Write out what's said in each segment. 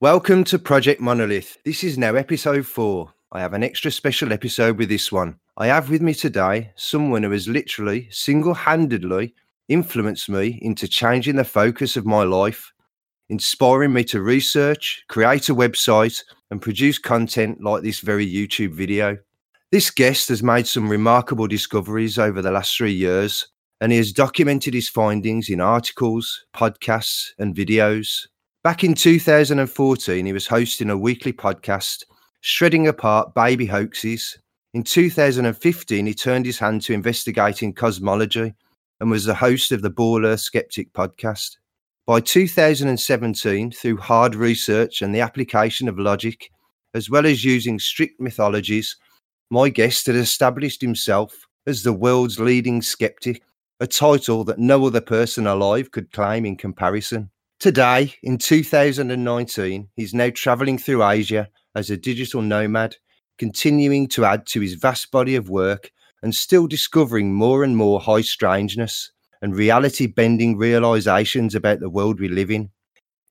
Welcome to Project Monolith. This is now episode four. I have an extra special episode with this one. I have with me today someone who has literally, single handedly influenced me into changing the focus of my life, inspiring me to research, create a website, and produce content like this very YouTube video. This guest has made some remarkable discoveries over the last three years, and he has documented his findings in articles, podcasts, and videos. Back in 2014, he was hosting a weekly podcast, shredding apart baby hoaxes in 2015, he turned his hand to investigating cosmology and was the host of the Ball Earth Skeptic podcast. By 2017, through hard research and the application of logic, as well as using strict mythologies, my guest had established himself as the world's leading skeptic, a title that no other person alive could claim in comparison. Today, in 2019, he's now traveling through Asia as a digital nomad continuing to add to his vast body of work and still discovering more and more high strangeness and reality bending realizations about the world we live in.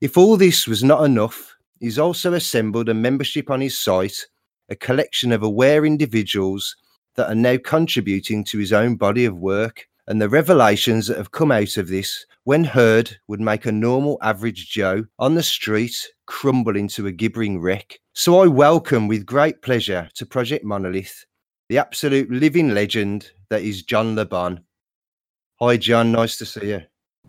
If all this was not enough, he's also assembled a membership on his site, a collection of aware individuals that are now contributing to his own body of work. And the revelations that have come out of this, when heard, would make a normal average Joe on the street crumble into a gibbering wreck. So I welcome with great pleasure to Project Monolith the absolute living legend that is John Le Bon. Hi, John. Nice to see you.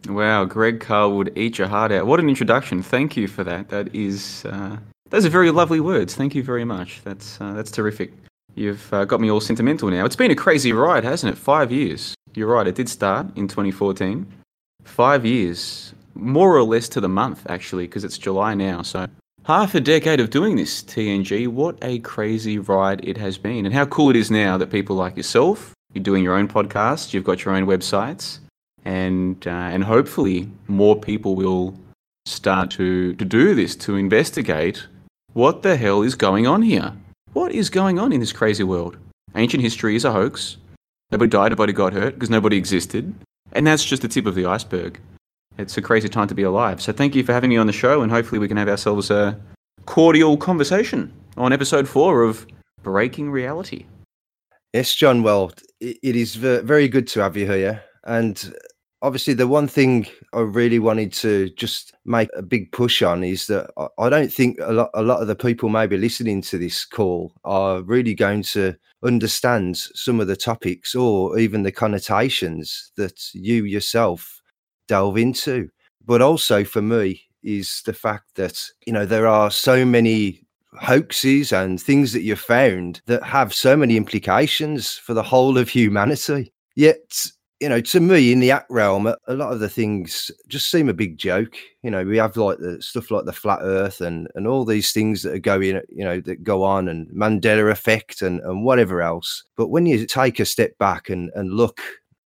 Wow, Greg Carlwood eat your heart out. What an introduction! Thank you for that. That is, uh, those are very lovely words. Thank you very much. That's uh, that's terrific. You've uh, got me all sentimental now. It's been a crazy ride, hasn't it? Five years. You're right. It did start in 2014. Five years, more or less to the month, actually, because it's July now. So half a decade of doing this, TNG. What a crazy ride it has been. And how cool it is now that people like yourself, you're doing your own podcast, you've got your own websites, and, uh, and hopefully more people will start to, to do this, to investigate what the hell is going on here. What is going on in this crazy world? Ancient history is a hoax. Nobody died, nobody got hurt because nobody existed. And that's just the tip of the iceberg it's a crazy time to be alive. So thank you for having me on the show, and hopefully we can have ourselves a cordial conversation on episode four of Breaking Reality. Yes, John. Well, it is very good to have you here. And obviously, the one thing I really wanted to just make a big push on is that I don't think a lot, a lot of the people maybe listening to this call are really going to understand some of the topics or even the connotations that you yourself delve into. But also for me is the fact that, you know, there are so many hoaxes and things that you've found that have so many implications for the whole of humanity. Yet, you know, to me in the act realm, a lot of the things just seem a big joke. You know, we have like the stuff like the flat earth and, and all these things that are going, you know, that go on and Mandela effect and, and whatever else. But when you take a step back and, and look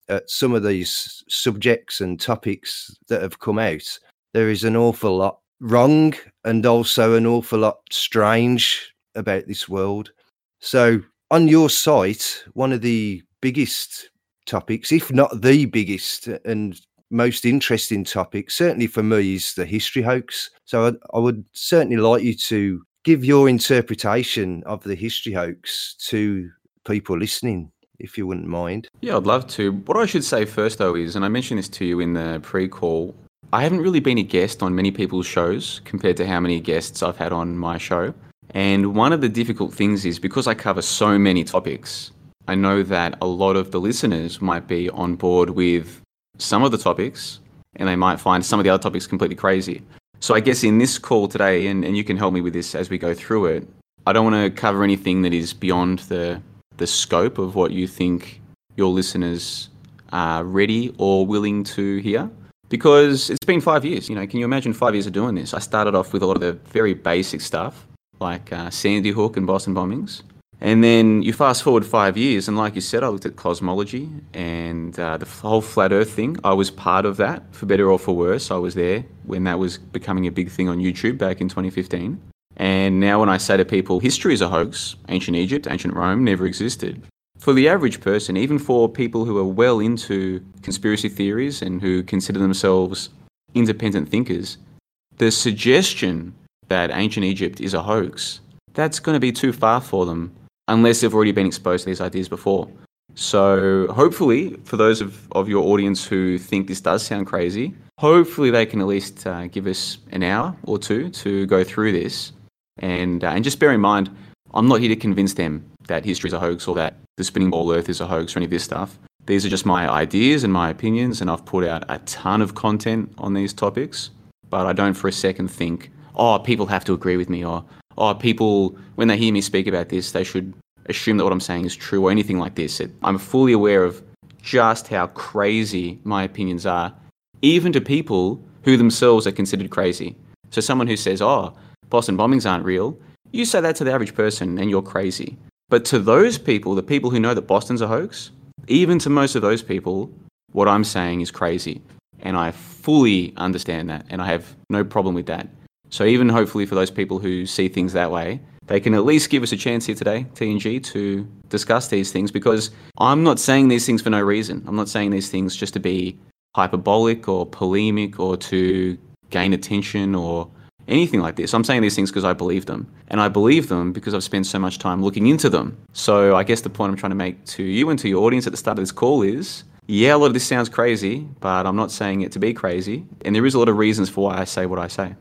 at some of these subjects and topics that have come out, there is an awful lot wrong and also an awful lot strange about this world. So, on your site, one of the biggest topics, if not the biggest and most interesting topic, certainly for me, is the history hoax. So, I, I would certainly like you to give your interpretation of the history hoax to people listening if you wouldn't mind. Yeah, I'd love to. What I should say first, though, is, and I mentioned this to you in the pre call, I haven't really been a guest on many people's shows compared to how many guests I've had on my show. And one of the difficult things is because I cover so many topics, I know that a lot of the listeners might be on board with some of the topics and they might find some of the other topics completely crazy. So I guess in this call today, and, and you can help me with this as we go through it, I don't want to cover anything that is beyond the the scope of what you think your listeners are ready or willing to hear? Because it's been five years. You know, can you imagine five years of doing this? I started off with a lot of the very basic stuff, like uh, Sandy Hook and Boston bombings. And then you fast forward five years, and like you said, I looked at cosmology and uh, the whole flat Earth thing. I was part of that, for better or for worse. I was there when that was becoming a big thing on YouTube back in 2015. And now, when I say to people, history is a hoax, ancient Egypt, ancient Rome never existed. For the average person, even for people who are well into conspiracy theories and who consider themselves independent thinkers, the suggestion that ancient Egypt is a hoax, that's going to be too far for them unless they've already been exposed to these ideas before. So, hopefully, for those of, of your audience who think this does sound crazy, hopefully they can at least uh, give us an hour or two to go through this. And, uh, and just bear in mind, I'm not here to convince them that history is a hoax or that the spinning ball earth is a hoax or any of this stuff. These are just my ideas and my opinions, and I've put out a ton of content on these topics. But I don't for a second think, oh, people have to agree with me, or oh, people, when they hear me speak about this, they should assume that what I'm saying is true, or anything like this. It, I'm fully aware of just how crazy my opinions are, even to people who themselves are considered crazy. So, someone who says, oh, Boston bombings aren't real, you say that to the average person and you're crazy. But to those people, the people who know that Boston's a hoax, even to most of those people, what I'm saying is crazy. And I fully understand that. And I have no problem with that. So, even hopefully for those people who see things that way, they can at least give us a chance here today, TNG, to discuss these things because I'm not saying these things for no reason. I'm not saying these things just to be hyperbolic or polemic or to gain attention or anything like this. I'm saying these things because I believe them. And I believe them because I've spent so much time looking into them. So I guess the point I'm trying to make to you and to your audience at the start of this call is yeah, a lot of this sounds crazy, but I'm not saying it to be crazy. And there is a lot of reasons for why I say what I say.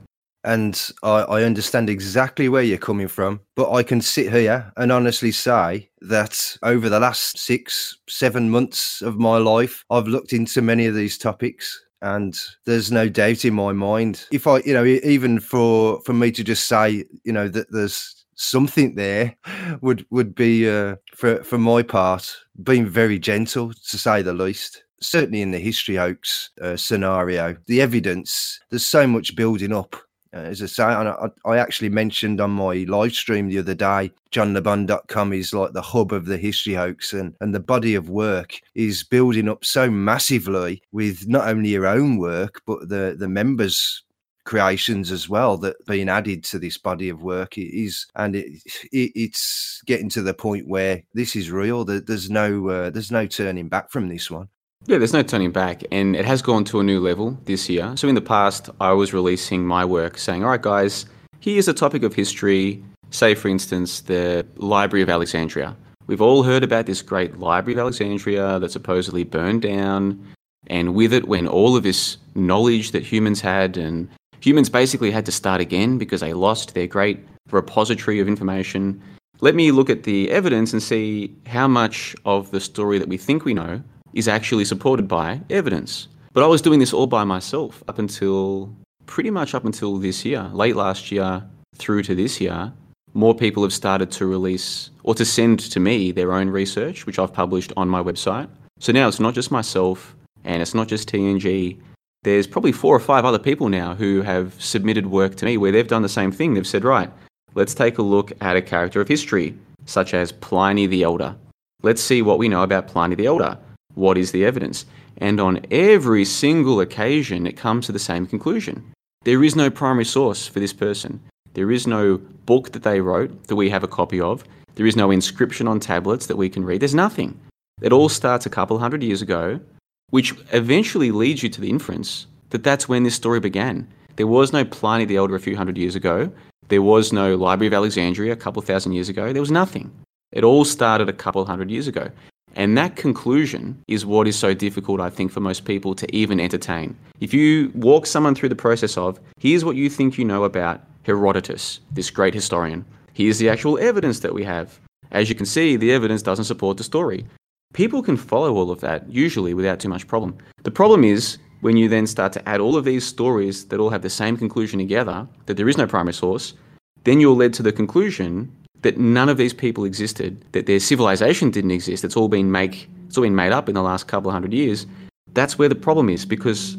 And I, I understand exactly where you're coming from, but I can sit here and honestly say that over the last six, seven months of my life, I've looked into many of these topics and there's no doubt in my mind. If i you know even for for me to just say you know that there's something there would would be uh, for for my part being very gentle to say the least. Certainly in the history hoax uh, scenario the evidence there's so much building up as I say, I, I, actually mentioned on my live stream the other day, johnlebon.com is like the hub of the history hoax, and, and the body of work is building up so massively with not only your own work, but the, the members' creations as well that being added to this body of work is and it, it, it's getting to the point where this is real. There's no uh, there's no turning back from this one yeah, there's no turning back, and it has gone to a new level this year. So, in the past, I was releasing my work saying, all right, guys, here's a topic of history, say, for instance, the Library of Alexandria. We've all heard about this great Library of Alexandria that supposedly burned down, and with it went all of this knowledge that humans had, and humans basically had to start again because they lost their great repository of information. Let me look at the evidence and see how much of the story that we think we know is actually supported by evidence. But I was doing this all by myself up until pretty much up until this year, late last year through to this year. More people have started to release or to send to me their own research, which I've published on my website. So now it's not just myself and it's not just TNG. There's probably four or five other people now who have submitted work to me where they've done the same thing. They've said, right, let's take a look at a character of history, such as Pliny the Elder. Let's see what we know about Pliny the Elder what is the evidence? And on every single occasion, it comes to the same conclusion. There is no primary source for this person. There is no book that they wrote that we have a copy of. There is no inscription on tablets that we can read. There's nothing. It all starts a couple hundred years ago, which eventually leads you to the inference that that's when this story began. There was no Pliny the Elder a few hundred years ago. There was no Library of Alexandria a couple thousand years ago. There was nothing. It all started a couple hundred years ago. And that conclusion is what is so difficult, I think, for most people to even entertain. If you walk someone through the process of, here's what you think you know about Herodotus, this great historian, here's the actual evidence that we have. As you can see, the evidence doesn't support the story. People can follow all of that, usually without too much problem. The problem is when you then start to add all of these stories that all have the same conclusion together, that there is no primary source, then you're led to the conclusion that none of these people existed, that their civilization didn't exist. It's all been make it's all been made up in the last couple of hundred years. That's where the problem is because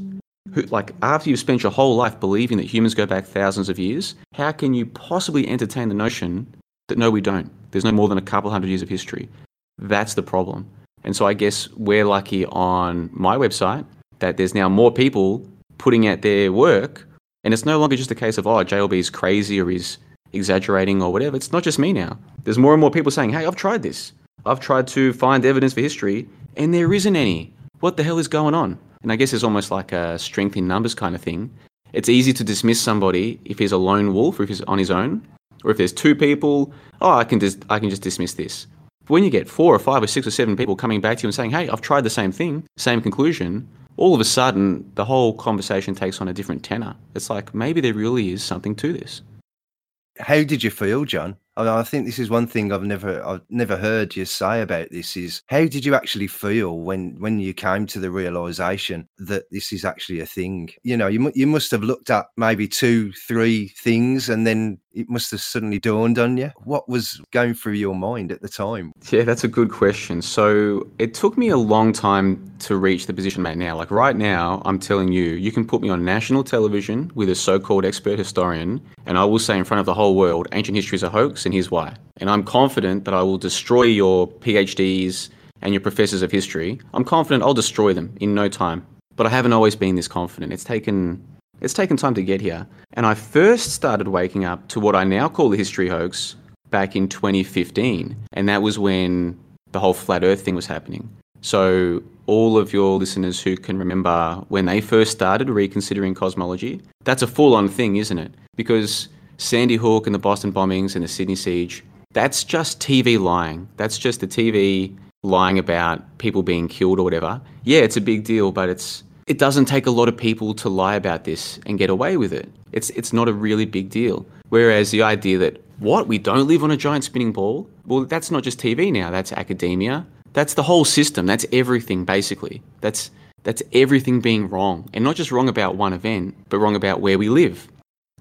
like after you've spent your whole life believing that humans go back thousands of years, how can you possibly entertain the notion that no, we don't? There's no more than a couple hundred years of history. That's the problem. And so I guess we're lucky on my website that there's now more people putting out their work, and it's no longer just a case of oh JLB is crazy or he's exaggerating or whatever. It's not just me now. There's more and more people saying, hey, I've tried this. I've tried to find evidence for history, and there isn't any. What the hell is going on? And I guess it's almost like a strength in numbers kind of thing. It's easy to dismiss somebody if he's a lone wolf or if he's on his own, or if there's two people. Oh, I can just I can just dismiss this. But when you get four or five or six or seven people coming back to you and saying, "Hey, I've tried the same thing, same conclusion," all of a sudden the whole conversation takes on a different tenor. It's like maybe there really is something to this. How did you feel, John? I, think this is one thing I've never I've never heard you say about this is how did you actually feel when when you came to the realization that this is actually a thing? You know, you you must have looked at maybe two, three things, and then it must have suddenly dawned on you. What was going through your mind at the time? Yeah, that's a good question. So it took me a long time to reach the position I'm at now. Like right now, I'm telling you, you can put me on national television with a so-called expert historian, and I will say in front of the whole world, ancient history is a hoax, and here's why. And I'm confident that I will destroy your PhDs and your professors of history. I'm confident I'll destroy them in no time. But I haven't always been this confident. It's taken it's taken time to get here. And I first started waking up to what I now call the history hoax back in 2015. And that was when the whole flat earth thing was happening. So, all of your listeners who can remember when they first started reconsidering cosmology, that's a full on thing, isn't it? Because Sandy Hook and the Boston bombings and the Sydney siege, that's just TV lying. That's just the TV lying about people being killed or whatever. Yeah, it's a big deal, but it's it doesn't take a lot of people to lie about this and get away with it. It's it's not a really big deal. Whereas the idea that what we don't live on a giant spinning ball, well, that's not just TV now. That's academia. That's the whole system. That's everything basically. That's that's everything being wrong, and not just wrong about one event, but wrong about where we live.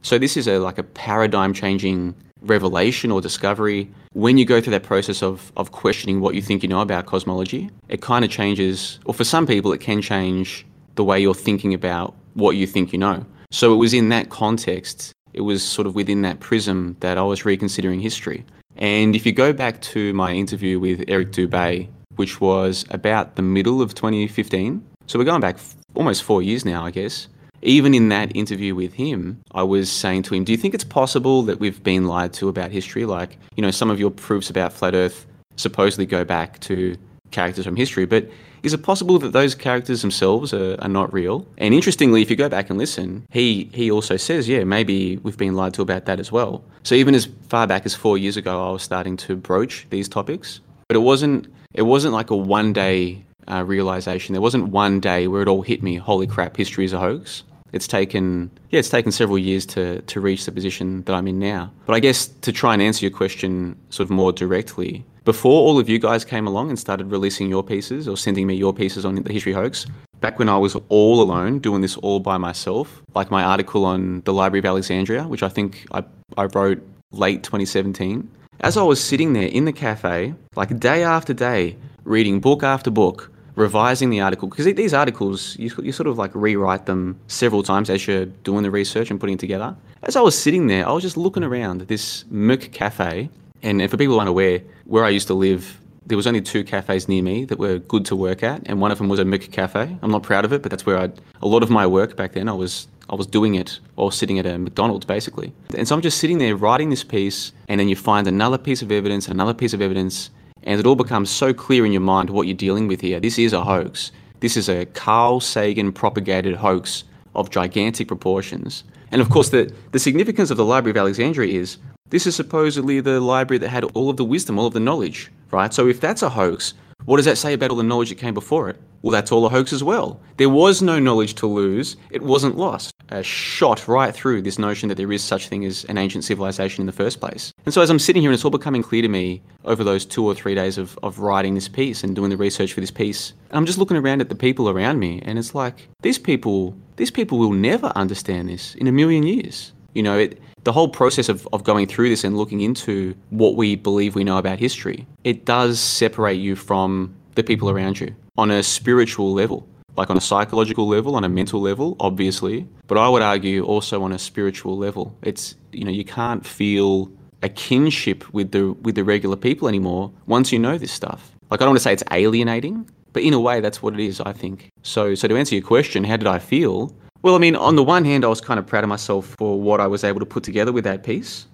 So this is a like a paradigm changing revelation or discovery, when you go through that process of, of questioning what you think you know about cosmology, it kind of changes, or for some people, it can change the way you're thinking about what you think you know. So it was in that context, it was sort of within that prism that I was reconsidering history. And if you go back to my interview with Eric Dubay, which was about the middle of 2015, so we're going back almost four years now, I guess. Even in that interview with him, I was saying to him, Do you think it's possible that we've been lied to about history? Like, you know, some of your proofs about flat Earth supposedly go back to characters from history, but is it possible that those characters themselves are, are, not real? And interestingly, if you go back and listen, he, he also says, yeah, maybe we've been lied to about that as well. So even as far back as four years ago, I was starting to broach these topics, but it wasn't it wasn't like a one day uh, realization. There wasn't one day where it all hit me. Holy crap, history is a hoax. It's taken yeah, it's taken several years to to reach the position that I'm in now. But I guess to try and answer your question sort of more directly, before all of you guys came along and started releasing your pieces or sending me your pieces on the history hoax, back when I was all alone doing this all by myself, like my article on the Library of Alexandria, which I think I, I wrote late 2017. As I was sitting there in the cafe, like day after day, reading book after book, revising the article because these articles you, you sort of like rewrite them several times as you're doing the research and putting it together as i was sitting there i was just looking around this McCafe and for people unaware where i used to live there was only two cafes near me that were good to work at and one of them was a McCafe i'm not proud of it but that's where i a lot of my work back then i was I was doing it while sitting at a McDonald's basically. And so I'm just sitting there writing this piece, and then you find another piece of evidence, another piece of evidence, and it all becomes so clear in your mind what you're dealing with here. This is a hoax. This is a Carl Sagan propagated hoax of gigantic proportions. And of course, the, the significance of the Library of Alexandria is this is supposedly the library that had all of the wisdom, all of the knowledge, right? So if that's a hoax, what does that say about all the knowledge that came before it? Well, that's all a hoax as well. There was no knowledge to lose, it wasn't lost. A shot right through this notion that there is such thing as an ancient civilization in the first place. And so as I'm sitting here and it's all becoming clear to me over those two or three days of, of writing this piece and doing the research for this piece, I'm just looking around at the people around me and it's like, these people, these people will never understand this in a million years. You know, it, the whole process of, of going through this and looking into what we believe we know about history, it does separate you from the people around you on a spiritual level, like on a psychological level, on a mental level, obviously, but I would argue also on a spiritual level. It's you know you can't feel a kinship with the with the regular people anymore once you know this stuff. Like I don't want to say it's alienating, but in a way that's what it is, I think. So so to answer your question, how did I feel? Well, I mean, on the one hand, I was kind of proud of myself for what I was able to put together with that piece.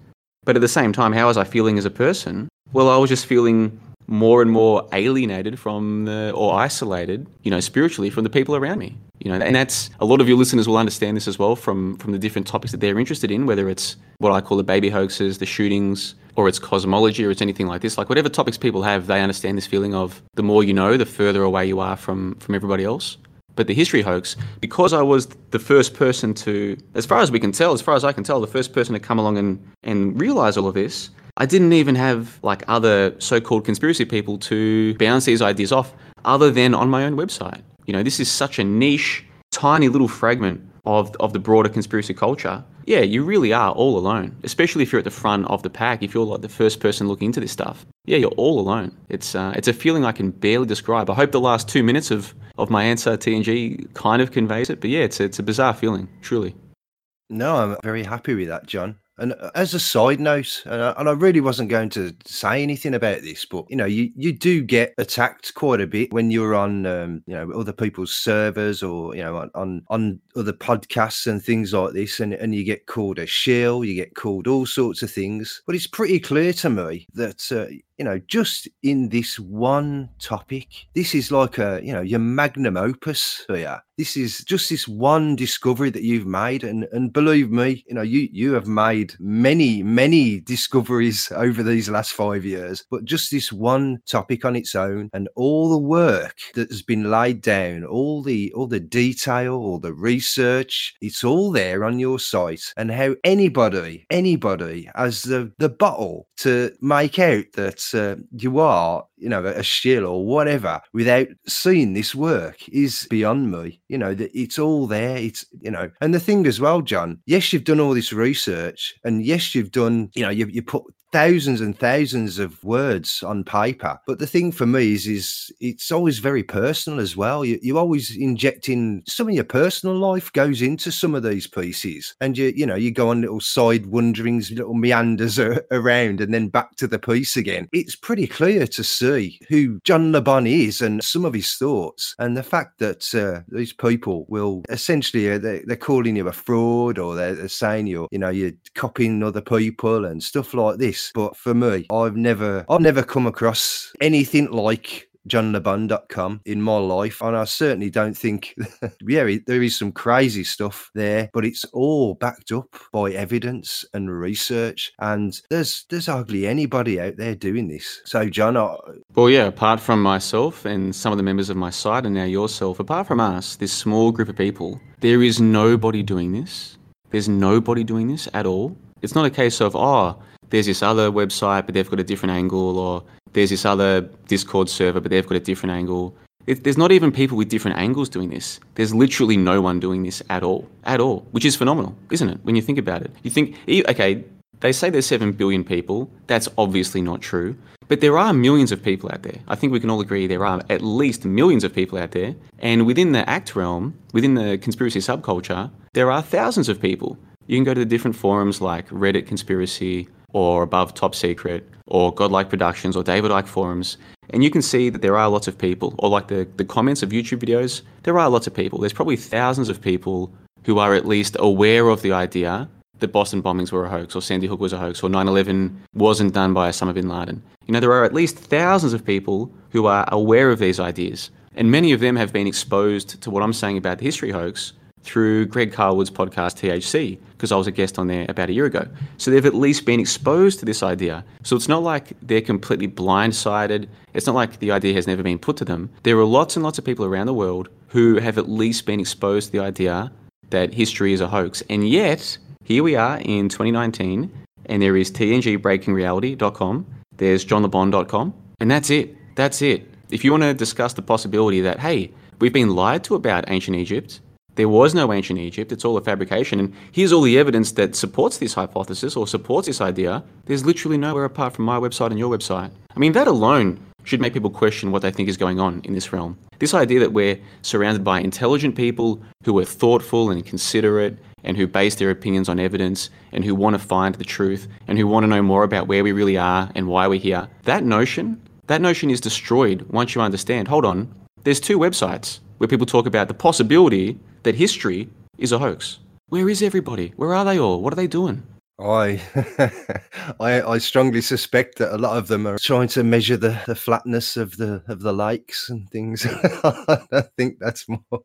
But at the same time, how was I feeling as a person? Well, I was just feeling more and more alienated from the, or isolated, you know, spiritually from the people around me. You know, and that's a lot of your listeners will understand this as well from from the different topics that they're interested in, whether it's what I call the baby hoaxes, the shootings, or it's cosmology, or it's anything like this. Like whatever topics people have, they understand this feeling of the more you know, the further away you are from from everybody else. But the history hoax, because I was the first person to, as far as we can tell, as far as I can tell, the first person to come along and, and realize all of this, I didn't even have like other so-called conspiracy people to bounce these ideas off other than on my own website. You know, this is such a niche, tiny little fragment of, of the broader conspiracy culture. Yeah, you really are all alone, especially if you're at the front of the pack, if you're like the first person looking into this stuff. Yeah, you're all alone. It's, uh, it's a feeling I can barely describe. I hope the last two minutes of, of my answer, TNG, kind of conveys it, but yeah, it's, it's a bizarre feeling, truly. No, I'm very happy with that, John. And uh, as a side note, and I, and I, really wasn't going to say anything about this, but you know, you, you do get attacked quite a bit when you're on, um, you know, other people's servers or you know, on, on, on other podcasts and things like this, and, and you get called a shill, you get called all sorts of things. But it's pretty clear to me that uh, you know, just in this one topic, this is like a, you know, your magnum opus here. This is just this one discovery that you've made. And, and believe me, you know, you, you have made many, many discoveries over these last five years, but just this one topic on its own and all the work that has been laid down, all the, all the detail, all the research, it's all there on your site and how anybody, anybody has the, the bottle to make out that uh, you are, you know, a shill or whatever without seeing this work is beyond me. You know, that it's all there. It's, you know, and the thing as well, John, yes, you've done all this research and yes, you've done, you know, you, you put thousands and thousands of words on paper. But the thing for me is, is it's always very personal as well. You, you always injecting some of your personal life goes into some of these pieces, and you you know you go on little side wanderings, little meanders around, and then back to the piece again. It's pretty clear to see who John Le is and some of his thoughts, and the fact that uh, these people will essentially uh, they're, they're, calling you a fraud or they're, they're saying you're you know you're copying other people and stuff like this but for me, I've never I've never come across anything like johnlebon.com in my life. And I certainly don't think, yeah, there is some crazy stuff there, but it's all backed up by evidence and research. And there's there's hardly anybody out there doing this. So, John, I... well, yeah, apart from myself and some of the members of my site, and now yourself, apart from us, this small group of people, there is nobody doing this. There's nobody doing this at all. It's not a case of, oh, there's this other website, but they've got a different angle, or there's this other Discord server, but they've got a different angle. It, there's not even people with different angles doing this. There's literally no one doing this at all, at all, which is phenomenal, isn't it? When you think about it, you think, okay, they say there's 7 billion people. That's obviously not true. But there are millions of people out there. I think we can all agree there are at least millions of people out there. And within the ACT realm, within the conspiracy subculture, there are thousands of people. You can go to the different forums like Reddit Conspiracy, or Above Top Secret or Godlike Productions or David Icke forums, and you can see that there are lots of people, or like the, the comments of YouTube videos, there are lots of people. There's probably thousands of people who are at least aware of the idea that Boston bombings were a hoax, or Sandy Hook was a hoax, or 9 11 wasn't done by Osama bin Laden. You know, there are at least thousands of people who are aware of these ideas, and many of them have been exposed to what I'm saying about the history hoax through Greg Carlwood's podcast THC, because I was a guest on there about a year ago. So they've at least been exposed to this idea. So it's not like they're completely blindsided. It's not like the idea has never been put to them. There are lots and lots of people around the world who have at least been exposed to the idea that history is a hoax. And yet, here we are in 2019, and there is tngbreakingreality.com, there's johnlebon.com, and that's it. That's it. If you want to discuss the possibility that, hey, we've been lied to about ancient Egypt, there was no ancient Egypt, it's all a fabrication. And here's all the evidence that supports this hypothesis or supports this idea. There's literally nowhere apart from my website and your website. I mean, that alone should make people question what they think is going on in this realm. This idea that we're surrounded by intelligent people who are thoughtful and considerate and who base their opinions on evidence and who want to find the truth and who want to know more about where we really are and why we're here. That notion, that notion is destroyed once you understand, hold on, there's two websites where people talk about the possibility that history is a hoax. Where is everybody? Where are they all? What are they doing? I, I, I strongly suspect that a lot of them are trying to measure the, the flatness of the of the lakes and things. I think that's more,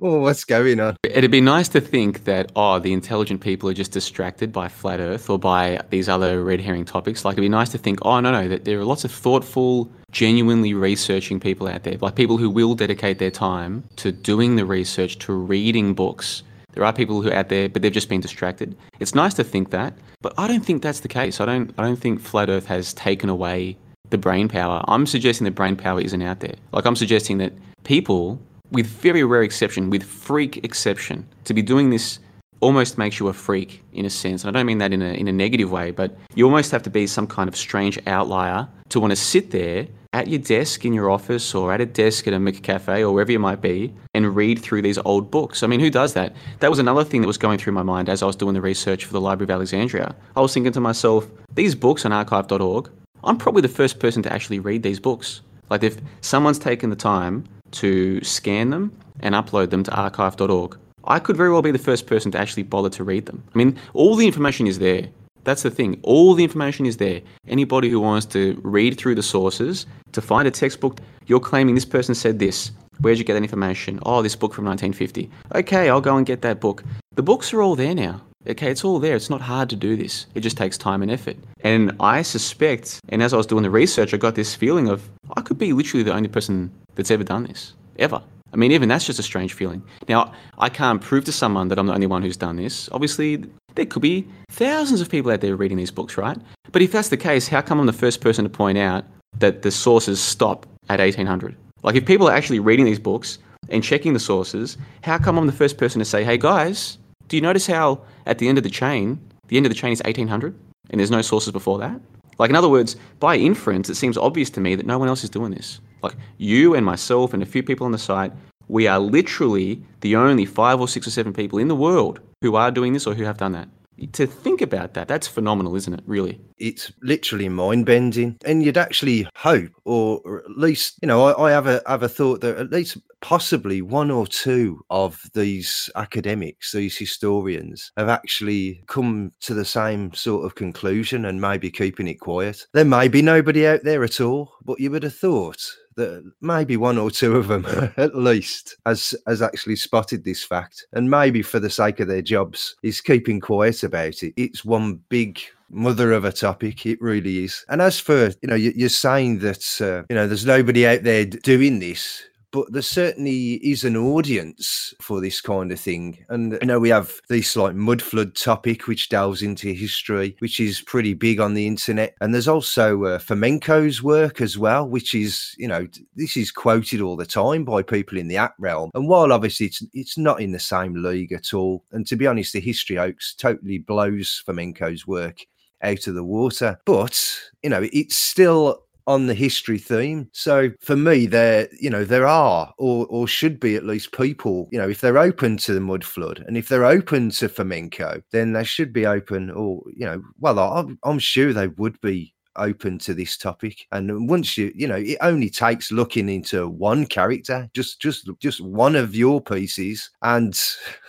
more what's going on. It'd be nice to think that oh, the intelligent people are just distracted by flat Earth or by these other red herring topics. Like it'd be nice to think, oh no, no, that there are lots of thoughtful, genuinely researching people out there, like people who will dedicate their time to doing the research, to reading books there are people who are out there, but they've just been distracted. It's nice to think that, but I don't think that's the case. I don't. I don't think flat Earth has taken away the brain power. I'm suggesting that brain power isn't out there. Like I'm suggesting that people, with very rare exception, with freak exception, to be doing this almost makes you a freak in a sense. And I don't mean that in a in a negative way, but you almost have to be some kind of strange outlier to want to sit there at your desk in your office or at a desk at a McCafe or wherever you might be and read through these old books. I mean, who does that? That was another thing that was going through my mind as I was doing the research for the Library of Alexandria. I was thinking to myself, these books on archive.org, I'm probably the first person to actually read these books. Like, if someone's taken the time to scan them and upload them to archive.org, I could very well be the first person to actually bother to read them. I mean, all the information is there. That's the thing. All the information is there. Anybody who wants to read through the sources to find a textbook, you're claiming this person said this. Where'd you get that information? Oh, this book from 1950. Okay, I'll go and get that book. The books are all there now. Okay, it's all there. It's not hard to do this. It just takes time and effort. And I suspect, and as I was doing the research, I got this feeling of I could be literally the only person that's ever done this, ever. I mean, even that's just a strange feeling. Now, I can't prove to someone that I'm the only one who's done this. Obviously, there could be thousands of people out there reading these books, right? But if that's the case, how come I'm the first person to point out that the sources stop at 1800? Like, if people are actually reading these books and checking the sources, how come I'm the first person to say, hey guys, do you notice how at the end of the chain, the end of the chain is 1800 and there's no sources before that? Like, in other words, by inference, it seems obvious to me that no one else is doing this. Like you and myself and a few people on the site, we are literally the only five or six or seven people in the world who are doing this or who have done that. To think about that, that's phenomenal, isn't it? Really? It's literally mind bending. And you'd actually hope, or at least, you know, I, I have a have a thought that at least possibly one or two of these academics, these historians, have actually come to the same sort of conclusion and maybe keeping it quiet. There may be nobody out there at all, but you would have thought that maybe one or two of them at least has has actually spotted this fact. And maybe for the sake of their jobs is keeping quiet about it. It's one big mother of a topic it really is. And as for you know you're saying that uh, you know there's nobody out there doing this but there certainly is an audience for this kind of thing. And you know, we have this like mud flood topic, which delves into history, which is pretty big on the internet. And there's also uh, Fomenko's work as well, which is, you know, this is quoted all the time by people in the app realm. And while obviously it's it's not in the same league at all, and to be honest, the history hoax totally blows Fomenko's work out of the water. But you know, it's still on the history theme. So for me, there, you know, there are or or should be at least people, you know, if they're open to the mud flood and if they're open to Fomenko, then they should be open or, you know, well, I'm, I'm sure they would be open to this topic and once you you know it only takes looking into one character just just just one of your pieces and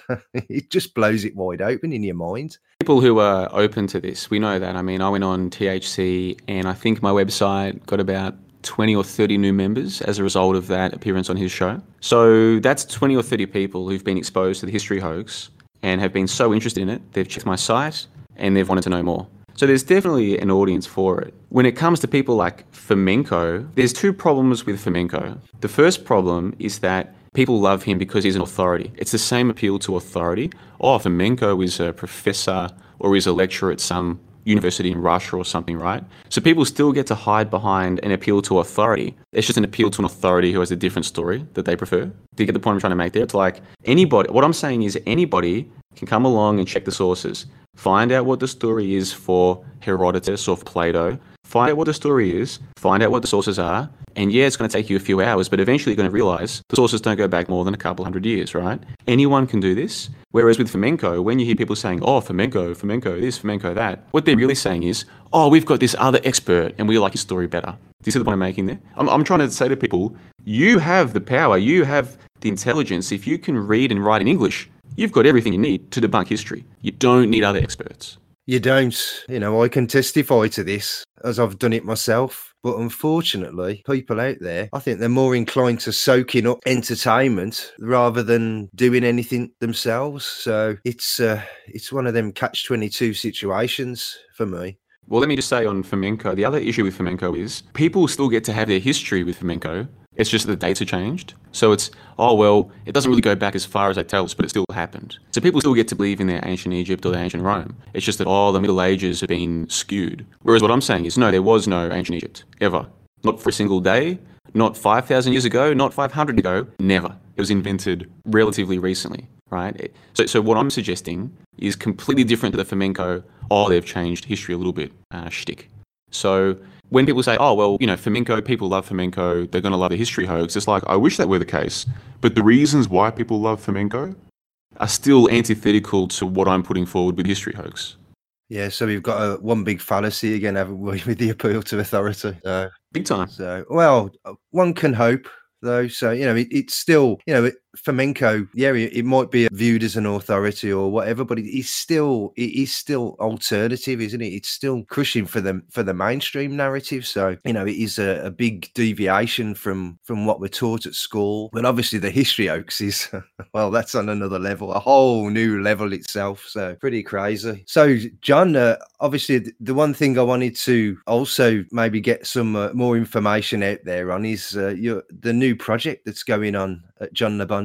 it just blows it wide open in your mind people who are open to this, we know that. I mean, I went on THC and I think my website got about 20 or 30 new members as a result of that appearance on his show. So that's 20 or 30 people who've been exposed to the history hoax and have been so interested in it, they've checked my site and they've wanted to know more. So there's definitely an audience for it. When it comes to people like Fomenko, there's two problems with Fomenko. The first problem is that people love him because he's an authority. It's the same appeal to authority. Oh, Fomenko is a professor or is a lecturer at some university in Russia or something, right? So people still get to hide behind an appeal to authority. It's just an appeal to an authority who has a different story that they prefer. Do you get the point I'm trying to make there? It's like anybody, what I'm saying is anybody can come along and check the sources, find out what the story is for Herodotus or Plato, find out what the story is, find out what the sources are, and yeah, it's going to take you a few hours, but eventually you're going to realize the sources don't go back more than a couple hundred years, right? Anyone can do this. Whereas with Fomenko, when you hear people saying, oh, Fomenko, Fomenko this, Fomenko that, what they're really saying is, oh, we've got this other expert and we like his story better. Do you see the point I'm making there? I'm, I'm trying to say to people, you have the power, you have the intelligence. If you can read and write in English, you've got everything you need to debunk history. You don't need other experts. You don't. You know, I can testify to this as I've done it myself. But unfortunately, people out there, I think they're more inclined to soaking up entertainment rather than doing anything themselves. So it's uh, it's one of them catch twenty two situations for me. Well, let me just say on Fomenko, the other issue with Fomenko is people still get to have their history with Fomenko. It's just the dates are changed. So it's, oh, well, it doesn't really go back as far as they tell us, but it still happened. So people still get to believe in their ancient Egypt or their ancient Rome. It's just that, oh, the Middle Ages have been skewed. Whereas what I'm saying is, no, there was no ancient Egypt, ever. Not for a single day, not 5,000 years ago, not 500 ago, never. It was invented relatively recently, right? So, so what I'm suggesting is completely different to the Fomenko, oh, they've changed history a little bit uh, shtick. So when people say, oh, well, you know, Fomenko, people love Fomenko, they're going to love the history hoax, it's like, I wish that were the case. But the reasons why people love Fomenko are still antithetical to what I'm putting forward with history hoax. Yeah, so we've got a, one big fallacy again, haven't we, with the appeal to authority? So, big time. So, well, one can hope though. So you know, it, it's still you know, it, Fomenko, yeah, it, might be viewed as an authority or whatever, but it is still it is still alternative, isn't it? It's still crushing for the for the mainstream narrative. So you know, it is a, a big deviation from from what we're taught at school. But obviously, the history hoax is well, that's on another level, a whole new level itself. So pretty crazy. So John, uh, obviously, the one thing I wanted to also maybe get some uh, more information out there on is uh, your the new project that's going on at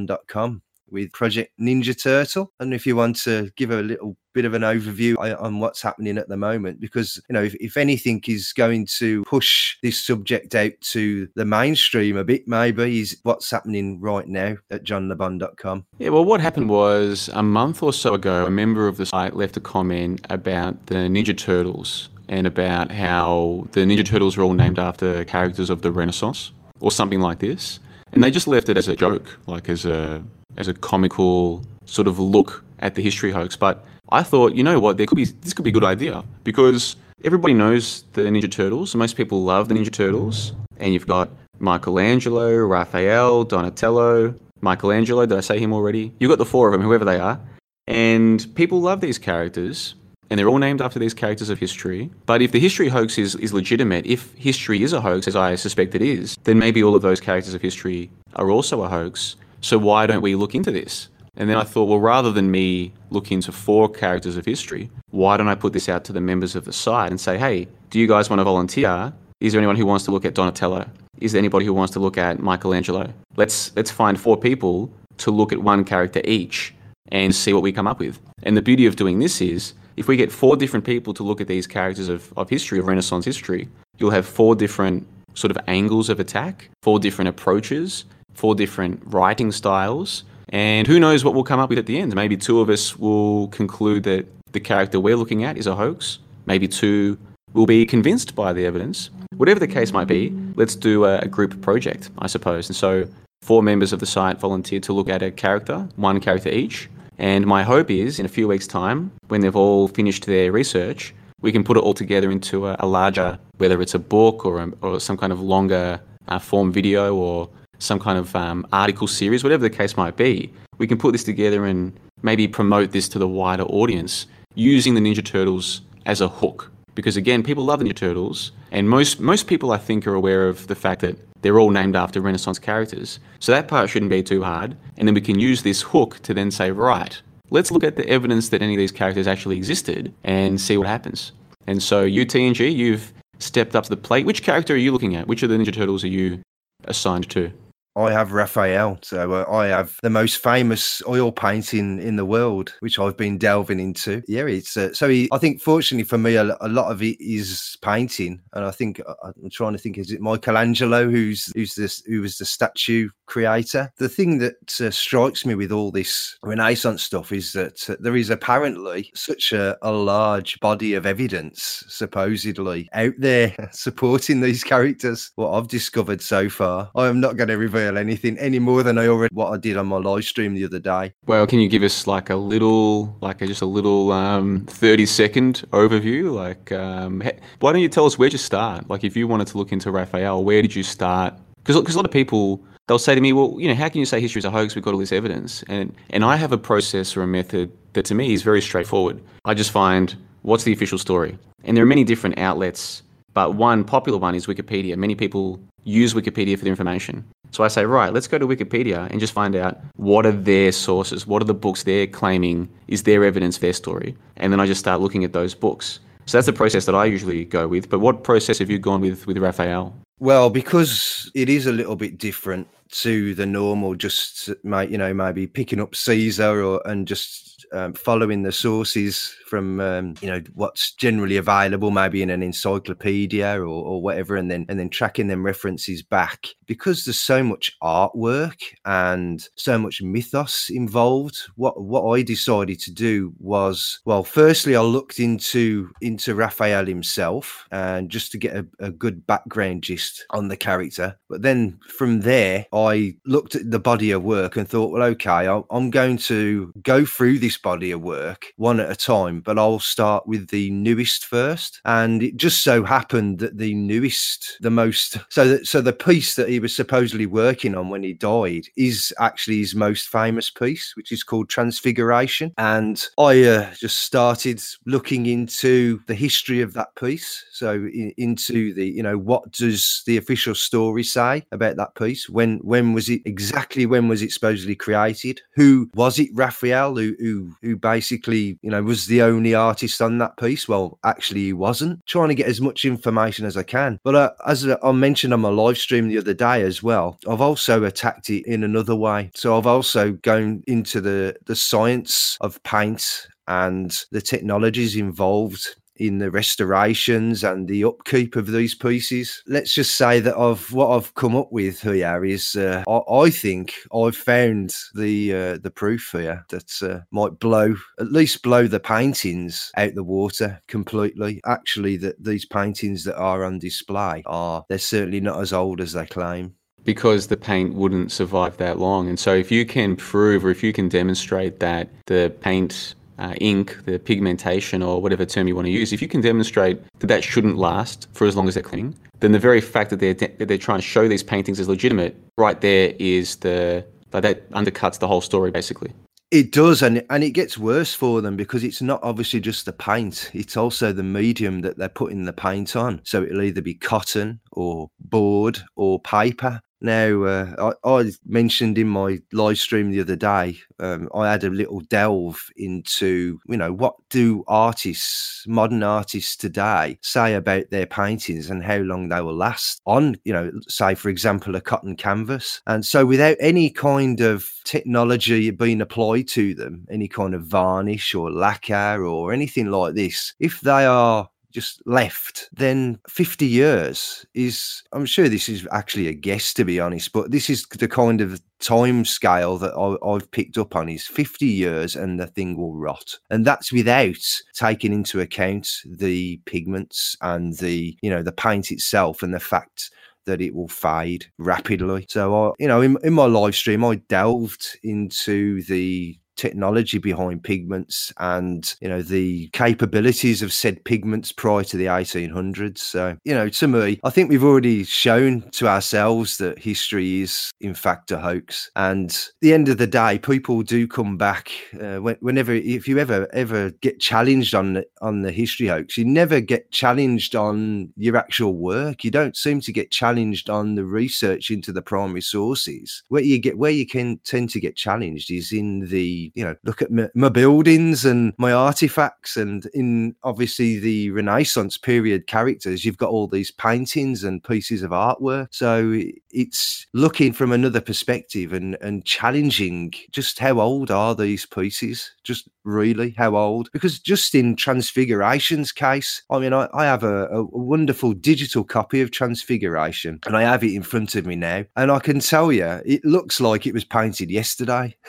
johnlebon.com with Project Ninja Turtle. And if you want to give a little bit of an overview on what's happening at the moment, because, you know, if, if anything is going to push this subject out to the mainstream a bit, maybe, is what's happening right now at johnlebon.com. Yeah, well, what happened was a month or so ago, a member of the site left a comment about the Ninja Turtles and about how the Ninja Turtles are all named after characters of the Renaissance or something like this and they just left it as a joke, like as a as a comical sort of look at the history hoax. But I thought, you know what, there could be this could be a good idea because everybody knows the Ninja Turtles. Most people love the Ninja Turtles, and you've got Michelangelo, Raphael, Donatello, Michelangelo. Did I say him already? You've got the four of them, whoever they are, and people love these characters and they're all named after these characters of history. But if the history hoax is, is legitimate, if history is a hoax, as I suspect it is, then maybe all of those characters of history are also a hoax. So why don't we look into this? And then I thought, well, rather than me look into four characters of history, why don't I put this out to the members of the site and say, hey, do you guys want to volunteer? Is there anyone who wants to look at Donatello? Is there anybody who wants to look at Michelangelo? Let's let's find four people to look at one character each and see what we come up with. And the beauty of doing this is if we get four different people to look at these characters of, of history, of Renaissance history, you'll have four different sort of angles of attack, four different approaches, four different writing styles. And who knows what we'll come up with at the end? Maybe two of us will conclude that the character we're looking at is a hoax. Maybe two will be convinced by the evidence. Whatever the case might be, let's do a, group project, I suppose. And so four members of the site volunteered to look at a character, one character each. And my hope is in a few weeks' time, when they've all finished their research, we can put it all together into a, a larger, whether it's a book or, a, or some kind of longer uh, form video or some kind of um, article series, whatever the case might be. We can put this together and maybe promote this to the wider audience using the Ninja Turtles as a hook. Because again, people love the Ninja Turtles, and most most people I think are aware of the fact that they're all named after Renaissance characters. So that part shouldn't be too hard. And then we can use this hook to then say, right, let's look at the evidence that any of these characters actually existed and see what happens. And so you, TNG, you've stepped up to the plate. Which character are you looking at? Which of the Ninja Turtles are you assigned to? I have Raphael. So uh, I have the most famous oil painting in the world, which I've been delving into. Yeah, it's uh, so he, I think fortunately for me, a, a, lot of it is painting, and I think uh, I'm trying to think is it Michelangelo who's who's this who was the statue creator. The thing that uh, strikes me with all this Renaissance stuff is that uh, there is apparently such a, a large body of evidence, supposedly out there supporting these characters. What I've discovered so far, I am not going to reveal anything any more than I already what I did on my live stream the other day. Well, can you give us like a little, like a, just a little um, thirty second overview? Like, um, why don't you tell us where you start? Like, if you wanted to look into Raphael, where did you start? Because a lot of people they'll say to me, well, you know, how can you say history is a hoax? We've got all this evidence, and and I have a process or a method that to me is very straightforward. I just find what's the official story? And there are many different outlets, but one popular one is Wikipedia. Many people use Wikipedia for their information. So I say, right, let's go to Wikipedia and just find out what are their sources, what are the books they're claiming is their evidence their story. And then I just start looking at those books. So that's the process that I usually go with. But what process have you gone with with Raphael? Well, because it is a little bit different to the normal, just might you know, maybe picking up Caesar or and just um, following the sources from um, you know what's generally available, maybe in an encyclopedia or, or whatever, and then and then tracking them references back because there's so much artwork and so much mythos involved. What what I decided to do was well, firstly I looked into into Raphael himself and just to get a, a good background gist on the character, but then from there I looked at the body of work and thought, well, okay, I'm going to go through this body of work one at a time but I'll start with the newest first. And it just so happened that the newest, the most, so that, so the piece that he was supposedly working on when he died is actually his most famous piece, which is called Transfiguration. And I uh, just started looking into the history of that piece. So in, into the, you know, what does the official story say about that piece? When when was it exactly? When was it supposedly created? Who was it? Raphael, who who, who basically, you know, was the only artist on that piece. Well, actually, he wasn't. Trying to get as much information as I can. But uh, as I mentioned on my live stream the other day as well, I've also attacked it in another way. So I've also gone into the the science of paint and the technologies involved in the restorations and the upkeep of these pieces. Let's just say that of what I've come up with here is, uh, I, I, think I've found the uh, the proof here that uh, might blow at least blow the paintings out the water completely. Actually, that these paintings that are on display are they're certainly not as old as they claim because the paint wouldn't survive that long. And so, if you can prove or if you can demonstrate that the paint uh, ink, the pigmentation, or whatever term you want to use, if you can demonstrate that that shouldn't last for as long as they're cleaning, then the very fact that they're that they're trying to show these paintings as legitimate, right there is the like that undercuts the whole story basically. It does, and and it gets worse for them because it's not obviously just the paint; it's also the medium that they're putting the paint on. So it'll either be cotton or board or paper, now, uh, I, I, mentioned in my live stream the other day, um, I had a little delve into, you know, what do artists, modern artists today, say about their paintings and how long they will last on, you know, say, for example, a cotton canvas. And so, without any kind of technology being applied to them, any kind of varnish or lacquer or anything like this, if they are just left, then 50 years is, I'm sure this is actually a guess to be honest, but this is the kind of time scale that I, have picked up on is 50 years and the thing will rot. And that's without taking into account the pigments and the, you know, the paint itself and the fact that it will fade rapidly. So I, you know, in, in my live stream, I delved into the technology behind pigments and you know the capabilities of said pigments prior to the 1800s so you know to me i think we've already shown to ourselves that history is in fact a hoax. And the end of the day people do come back uh, whenever if you ever ever get challenged on the, on the history hoax you never get challenged on your actual work. You don't seem to get challenged on the research into the primary sources. Where you get where you can tend to get challenged is in the you know look at my, my, buildings and my artifacts. And in obviously the renaissance period characters you've got all these paintings and pieces of artwork. So it's looking from another perspective and and challenging just how old are these pieces? Just really how old? Because just in transfiguration's case i mean i, I have a, a wonderful digital copy of transfiguration and i have it in front of me now. And i can tell you it looks like it was painted yesterday.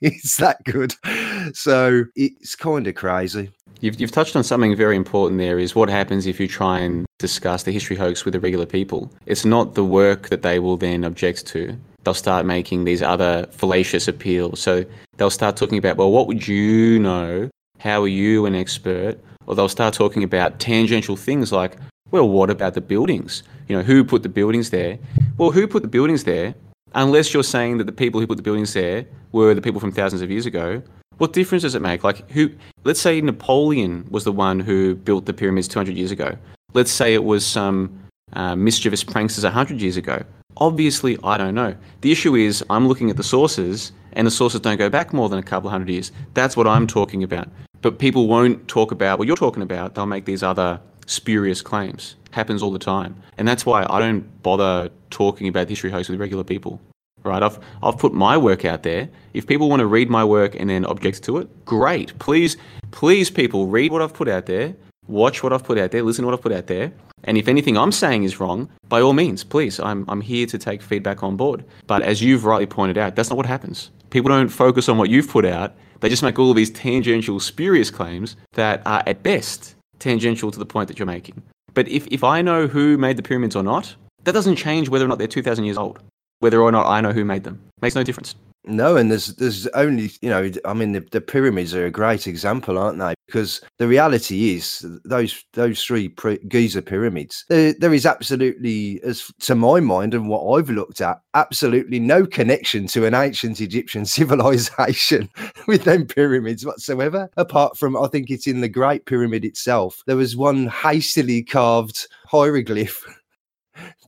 It's that that good. So it's kind of crazy. You've, you've touched on something very important there is what happens if you try and discuss the history hoax with the regular people. It's not the work that they will then object to. They'll start making these other fallacious appeals. So they'll start talking about, well, what would you know? How are you an expert? Or they'll start talking about tangential things like, well, what about the buildings? You know, who put the buildings there? Well, who put the buildings there unless you're saying that the people who put the buildings there were the people from thousands of years ago, What difference does it make? Like, who? Let's say Napoleon was the one who built the pyramids 200 years ago. Let's say it was some uh, mischievous pranksters 100 years ago. Obviously, I don't know. The issue is I'm looking at the sources, and the sources don't go back more than a couple of hundred years. That's what I'm talking about. But people won't talk about what you're talking about. They'll make these other spurious claims. Happens all the time. And that's why I don't bother talking about history hoax with regular people. Right? I've I've put my work out there. If people want to read my work and then object to it, great. Please, please people, read what I've put out there, watch what I've put out there, listen to what I've put out there. And if anything I'm saying is wrong, by all means, please, I'm, I'm here to take feedback on board. But as you've rightly pointed out, that's not what happens. People don't focus on what you've put out. They just make all of these tangential, spurious claims that are at best tangential to the point that you're making. But if, if I know who made the pyramids or not, that doesn't change whether or not they're 2,000 years old. Whether or not I know who made them makes no difference. No, and there's there's only you know I mean the, the pyramids are a great example, aren't they? Because the reality is those those three Giza pyramids, there, there is absolutely, as to my mind and what I've looked at, absolutely no connection to an ancient Egyptian civilization with them pyramids whatsoever. Apart from I think it's in the Great Pyramid itself, there was one hastily carved hieroglyph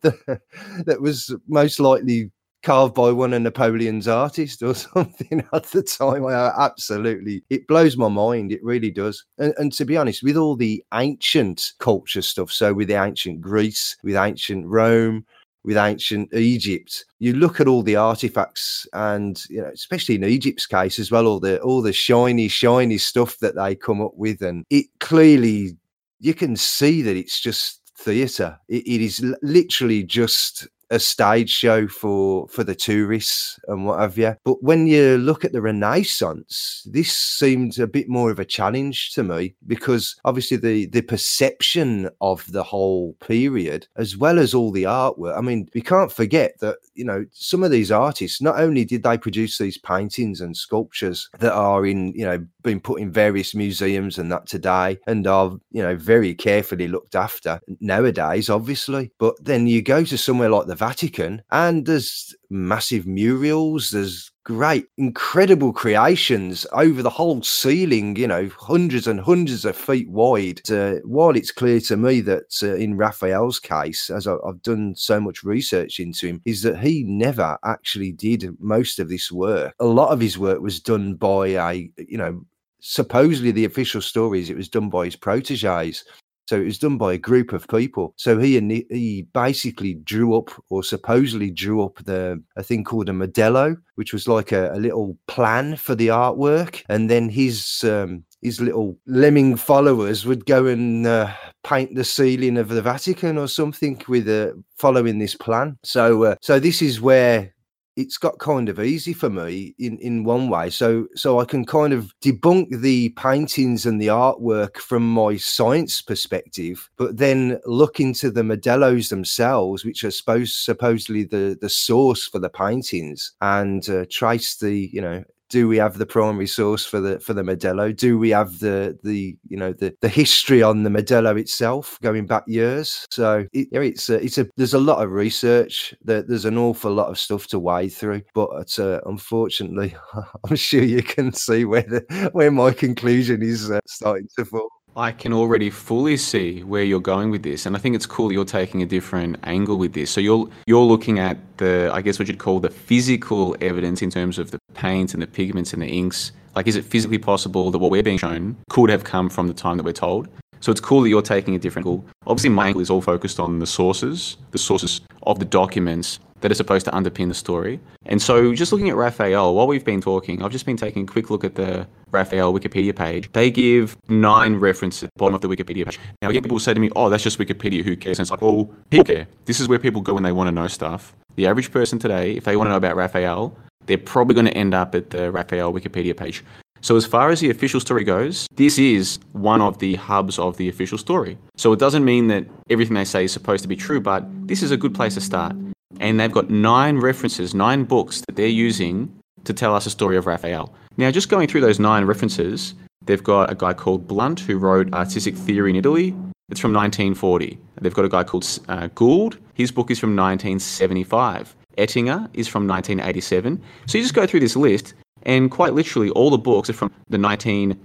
that, that was most likely carved by one of Napoleon's artists or something at the time. I uh, absolutely, it blows my mind. It really does. And, and, to be honest, with all the ancient culture stuff, so with the ancient Greece, with ancient Rome, with ancient Egypt, you look at all the artifacts, and you know, especially in Egypt's case as well, all the all the shiny, shiny stuff that they come up with, and it clearly you can see that it's just theatre. It, it is literally just a stage show for for the tourists and what have you. But when you look at the Renaissance, this seemed a bit more of a challenge to me because obviously the the perception of the whole period, as well as all the artwork. I mean, we can't forget that you know some of these artists not only did they produce these paintings and sculptures that are in you know being put in various museums and that today and are you know very carefully looked after nowadays obviously. But then you go to somewhere like the vatican and there's massive murals there's great incredible creations over the whole ceiling you know hundreds and hundreds of feet wide uh, while it's clear to me that uh, in raphael's case as I, i've done so much research into him is that he never actually did most of this work a lot of his work was done by a you know supposedly the official story is it was done by his proteges. So it was done by a group of people. So he he basically drew up, or supposedly drew up, the a thing called a modello, which was like a, a little plan for the artwork, and then his um, his little lemming followers would go and uh, paint the ceiling of the Vatican or something with uh, following this plan. So uh, so this is where it's got kind of easy for me in in one way. So so i can kind of debunk the paintings and the artwork from my science perspective but then look into the modellos themselves which are supposed supposedly the the source for the paintings and uh, trace the you know do we have the primary source for the for the Modello? Do we have the the you know the the history on the Modello itself going back years? So it, it's a, it's a there's a lot of research. There, there's an awful lot of stuff to wade through, but uh, unfortunately, I'm sure you can see where the where my conclusion is uh, starting to fall. I can already fully see where you're going with this, and I think it's cool that you're taking a different angle with this. So you're you're looking at the, I guess, what you'd call the physical evidence in terms of the paints and the pigments and the inks. Like, is it physically possible that what we're being shown could have come from the time that we're told? So it's cool that you're taking a different angle. Obviously, my angle is all focused on the sources, the sources of the documents that are supposed to underpin the story. And so, just looking at Raphael, while we've been talking, I've just been taking a quick look at the Raphael Wikipedia page. They give nine references at the bottom of the Wikipedia page. Now, again, people say to me, oh, that's just Wikipedia, who cares? And it's like, well, people care. This is where people go when they want to know stuff. The average person today, if they want to know about Raphael, they're probably going to end up at the Raphael Wikipedia page. So, as far as the official story goes, this is one of the hubs of the official story. So, it doesn't mean that everything they say is supposed to be true, but this is a good place to start and they've got nine references, nine books that they're using to tell us a story of Raphael. Now, just going through those nine references, they've got a guy called Blunt who wrote Artistic Theory in Italy. It's from 1940. They've got a guy called uh, Gould. His book is from 1975. Ettlinger is from 1987. So you just go through this list, And quite literally, all the books are from the 1950s,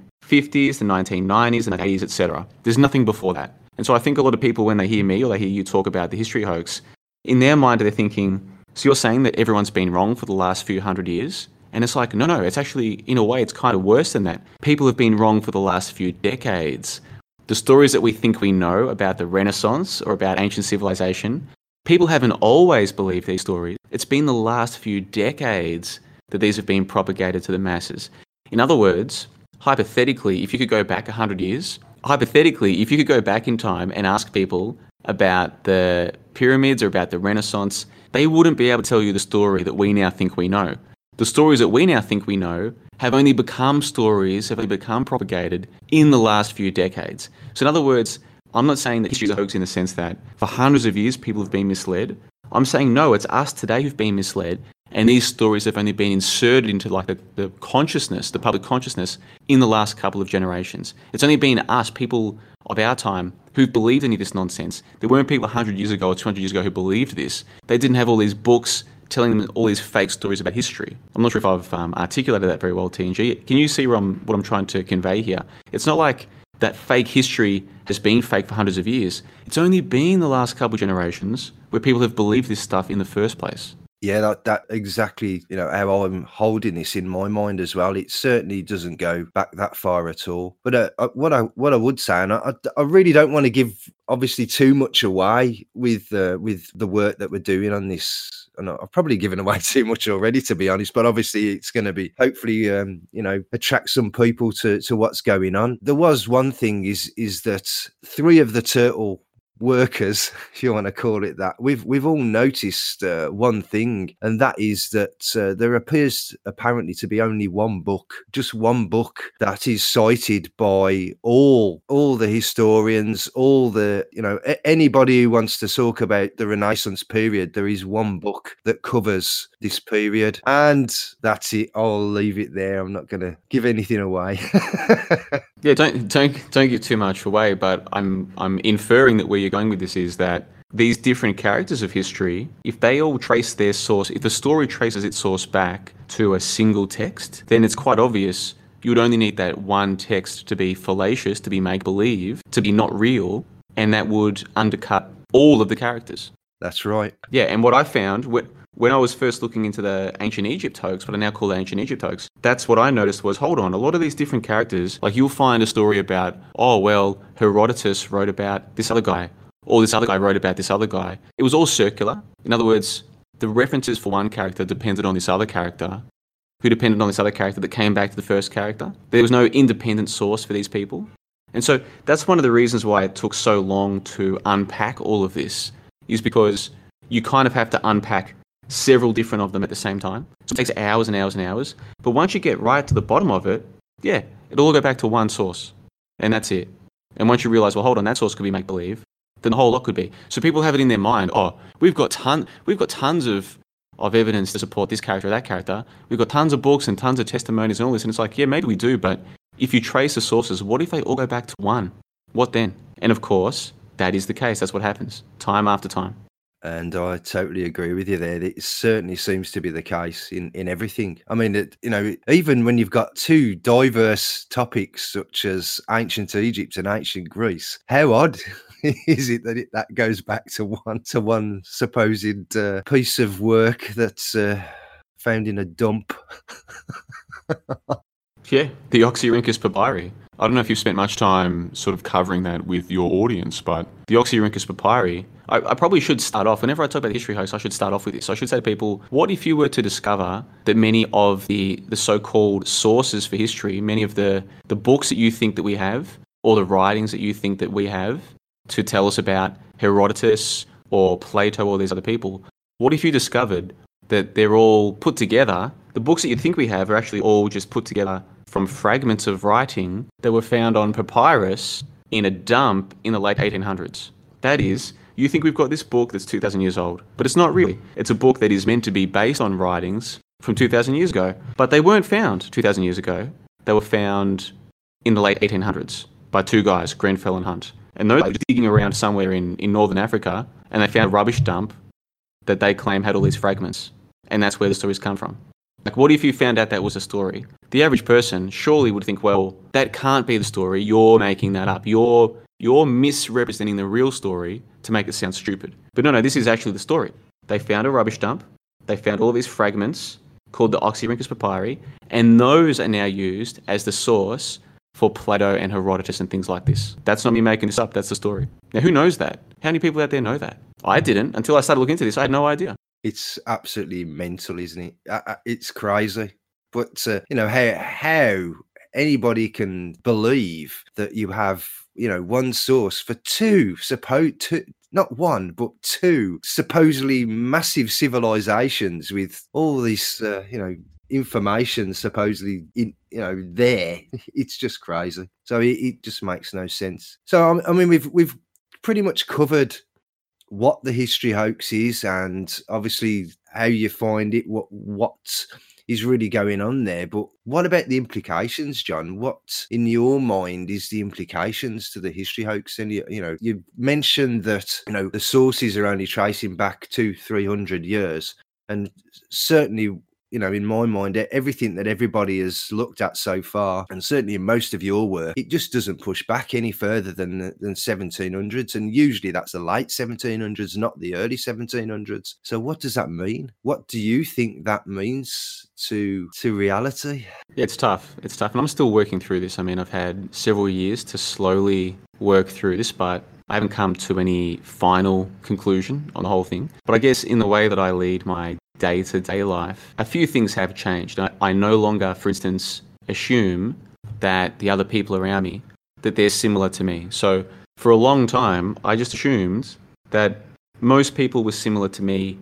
the 1990s, the 80s, etc. There's nothing before that. And so I think a lot of people, when they hear me or they hear you talk about the history hoax, in their mind they're thinking, so you're saying that everyone's been wrong for the last few hundred years? And it's like, no, no, it's actually, in a way, it's kind of worse than that. People have been wrong for the last few decades. The stories that we think we know about the Renaissance or about ancient civilization, people haven't always believed these stories. It's been the last few decades that these have been propagated to the masses. In other words, hypothetically, if you could go back 100 years, hypothetically, if you could go back in time and ask people about the pyramids or about the Renaissance, they wouldn't be able to tell you the story that we now think we know. The stories that we now think we know have only become stories, have only become propagated in the last few decades. So, in other words, I'm not saying that history is a hoax in the sense that for hundreds of years people have been misled. I'm saying no, it's us today who've been misled, and these stories have only been inserted into like the, the consciousness, the public consciousness, in the last couple of generations. It's only been us, people of our time, who've believed any of this nonsense. There weren't people 100 years ago or 200 years ago who believed this. They didn't have all these books telling them all these fake stories about history. I'm not sure if I've um, articulated that very well, TNG. Can you see what I'm, what I'm trying to convey here? It's not like that fake history has been fake for hundreds of years. It's only been the last couple of generations where people have believed this stuff in the first place. Yeah, that, that exactly, you know, how I'm holding this in my mind as well. It certainly doesn't go back that far at all. But uh, uh what I what I would say, and I, I really don't want to give obviously too much away with uh, with the work that we're doing on this and I've probably given away too much already, to be honest. But obviously, it's going to be hopefully, um, you know, attract some people to to what's going on. There was one thing is is that three of the turtle workers, if you want to call it that, we've we've all noticed uh, one thing, and that is that uh, there appears apparently to be only one book, just one book that is cited by all all the historians, all the you know a- anybody who wants to talk about the Renaissance period. There is one book that covers this period, and that's it. I'll leave it there. I'm not going to give anything away. yeah, don't don't don't give too much away. But I'm I'm inferring that where you're going with this is that these different characters of history, if they all trace their source, if the story traces its source back to a single text, then it's quite obvious you would only need that one text to be fallacious, to be make believe, to be not real, and that would undercut all of the characters. That's right. Yeah, and what I found when I was first looking into the ancient Egypt hoax, what I now call the ancient Egypt hoax, that's what I noticed was hold on, a lot of these different characters, like you'll find a story about, oh, well, Herodotus wrote about this other guy, or this other guy wrote about this other guy. It was all circular. In other words, the references for one character depended on this other character, who depended on this other character that came back to the first character. There was no independent source for these people. And so that's one of the reasons why it took so long to unpack all of this, is because you kind of have to unpack several different of them at the same time. So it takes hours and hours and hours. But once you get right to the bottom of it, yeah, it'll all go back to one source. And that's it. And once you realize, well, hold on, that source could be make believe, then the whole lot could be. So people have it in their mind, oh, we've got ton we've got tons of of evidence to support this character or that character. We've got tons of books and tons of testimonies and all this. And it's like, yeah, maybe we do, but if you trace the sources, what if they all go back to one? What then? And of course, that is the case. That's what happens time after time. And I totally agree with you there. It certainly seems to be the case in, in everything. I mean, it, you know, even when you've got two diverse topics such as ancient Egypt and ancient Greece, how odd is it that it, that goes back to one to one supposed uh, piece of work that's uh, found in a dump? yeah, the Oxyrhynchus papyri. I don't know if you've spent much time sort of covering that with your audience, but the Oxyrhynchus papyri, I, I, probably should start off, whenever I talk about history hoax, I should start off with this. I should say to people, what if you were to discover that many of the, the so-called sources for history, many of the, the books that you think that we have, or the writings that you think that we have to tell us about Herodotus or Plato or these other people, what if you discovered that they're all put together, the books that you think we have are actually all just put together from fragments of writing that were found on papyrus in a dump in the late 1800s. That is, you think we've got this book that's 2,000 years old, but it's not really. It's a book that is meant to be based on writings from 2,000 years ago, but they weren't found 2,000 years ago. They were found in the late 1800s by two guys, Grenfell and Hunt. And those were digging around somewhere in, in northern Africa, and they found a rubbish dump that they claim had all these fragments. And that's where the stories come from. Like, what if you found out that was a story? The average person surely would think, well, that can't be the story. You're making that up. You're you're misrepresenting the real story to make it sound stupid. But no, no, this is actually the story. They found a rubbish dump. They found all these fragments called the Oxyrhynchus papyri, and those are now used as the source for Plato and Herodotus and things like this. That's not me making this up. That's the story. Now, who knows that? How many people out there know that? I didn't until I started looking into this. I had no idea. It's absolutely mental, isn't it? It's crazy. But uh, you know how how anybody can believe that you have you know one source for two supposed two not one but two supposedly massive civilizations with all this uh, you know information supposedly in you know there. It's just crazy. So it, it just makes no sense. So I mean we've we've pretty much covered what the history hoax is and obviously how you find it what what is really going on there. But what about the implications, John? What, in your mind, is the implications to the history hoax? And you, you know, you mentioned that you know the sources are only tracing back three hundred years, and certainly you know, in my mind, everything that everybody has looked at so far, and certainly in most of your work, it just doesn't push back any further than uh, than 1700s, and usually that's the late 1700s, not the early 1700s. So, what does that mean? What do you think that means to to reality? It's tough. It's tough, and I'm still working through this. I mean, I've had several years to slowly work through this, but I haven't come to any final conclusion on the whole thing. But I guess in the way that I lead my day to day life, a few things have changed. I, I no longer, for instance, assume that the other people around me that they're similar to me. So for a long time, I just assumed that most people were similar to me.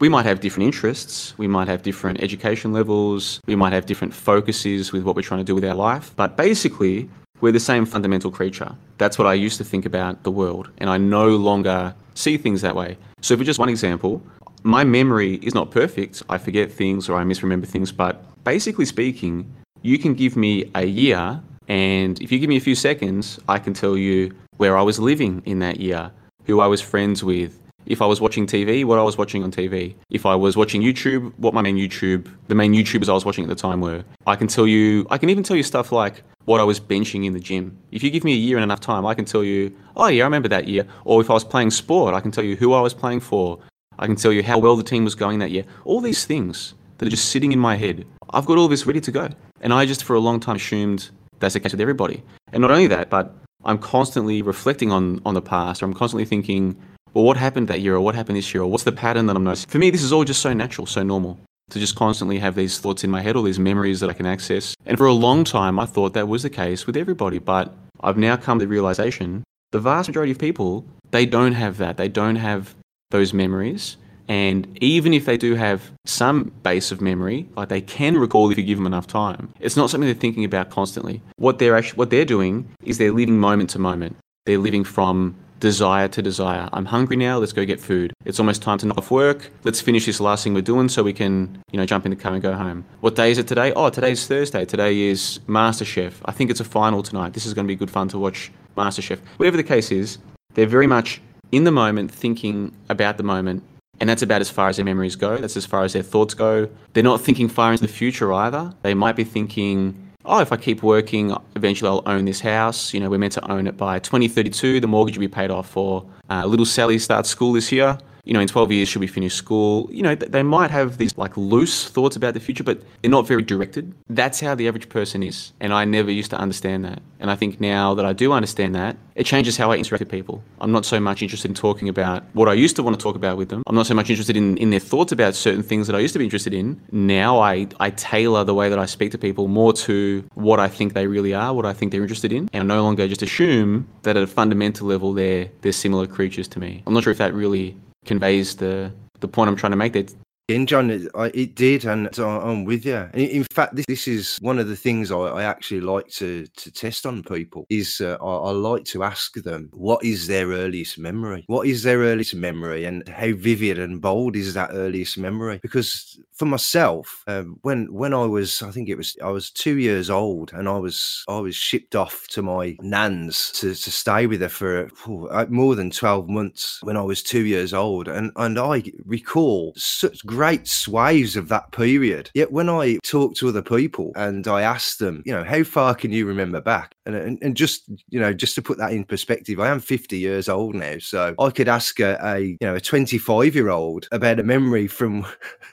We might have different interests, we might have different education levels, we might have different focuses with what we're trying to do with our life, but basically, we're the same fundamental creature. That's what I used to think about the world, and I no longer see things that way. So, for just one example, my memory is not perfect. I forget things or I misremember things, but basically speaking, you can give me a year, and if you give me a few seconds, I can tell you where I was living in that year, who I was friends with, if I was watching TV, what I was watching on TV. If I was watching YouTube, what my main YouTube, the main YouTubers I was watching at the time were. I can tell you, I can even tell you stuff like what I was benching in the gym. If you give me a year and enough time, I can tell you, oh yeah, I remember that year. Or if I was playing sport, I can tell you who I was playing for, I can tell you how well the team was going that year. All these things that are just sitting in my head. I've got all this ready to go. And I just for a long time assumed that's the case with everybody. And not only that, but I'm constantly reflecting on, on the past, or I'm constantly thinking, well, what happened that year, or what happened this year, or what's the pattern that I'm noticing? For me, this is all just so natural, so normal to just constantly have these thoughts in my head, all these memories that I can access. And for a long time, I thought that was the case with everybody. But I've now come to the realization the vast majority of people, they don't have that. They don't have those memories. And even if they do have some base of memory, like they can recall if you give them enough time, it's not something they're thinking about constantly. What they're actually, what they're doing is they're living moment to moment. They're living from desire to desire. I'm hungry now, let's go get food. It's almost time to knock off work. Let's finish this last thing we're doing so we can, you know, jump in the car and go home. What day is it today? Oh, today's Thursday. Today is MasterChef. I think it's a final tonight. This is going to be good fun to watch MasterChef. Whatever the case is, they're very much in the moment, thinking about the moment, and that's about as far as their memories go. That's as far as their thoughts go. They're not thinking far into the future either. They might be thinking, oh, if I keep working, eventually I'll own this house. You know, we're meant to own it by 2032. The mortgage will be paid off for. Uh, little Sally starts school this year you know, in 12 years, should we finish school? You know, they might have these like loose thoughts about the future, but they're not very directed. That's how the average person is. And I never used to understand that. And I think now that I do understand that, it changes how I interact with people. I'm not so much interested in talking about what I used to want to talk about with them. I'm not so much interested in, in their thoughts about certain things that I used to be interested in. Now I, I tailor the way that I speak to people more to what I think they really are, what I think they're interested in. And I no longer just assume that at a fundamental level they're, they're similar creatures to me. I'm not sure if that really conveys the the point I'm trying to make. That in John, it, it did, and I'm with you. In fact, this, this is one of the things I, I actually like to to test on people. Is uh, I, I, like to ask them what is their earliest memory? What is their earliest memory, and how vivid and bold is that earliest memory? Because for myself, um, when when I was, I think it was, I was two years old, and I was I was shipped off to my nan's to, to stay with her for oh, more than twelve months when I was two years old, and and I recall such great sways of that period. Yet when I talk to other people and I ask them, you know, how far can you remember back? And, and, and just, you know, just to put that in perspective, I am 50 years old now. So I could ask a, a you know, a 25 year old about a memory from,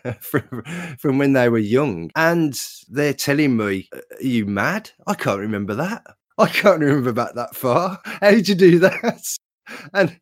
from, from when they were young. And they're telling me, are you mad? I can't remember that. I can't remember back that far. How did you do that? And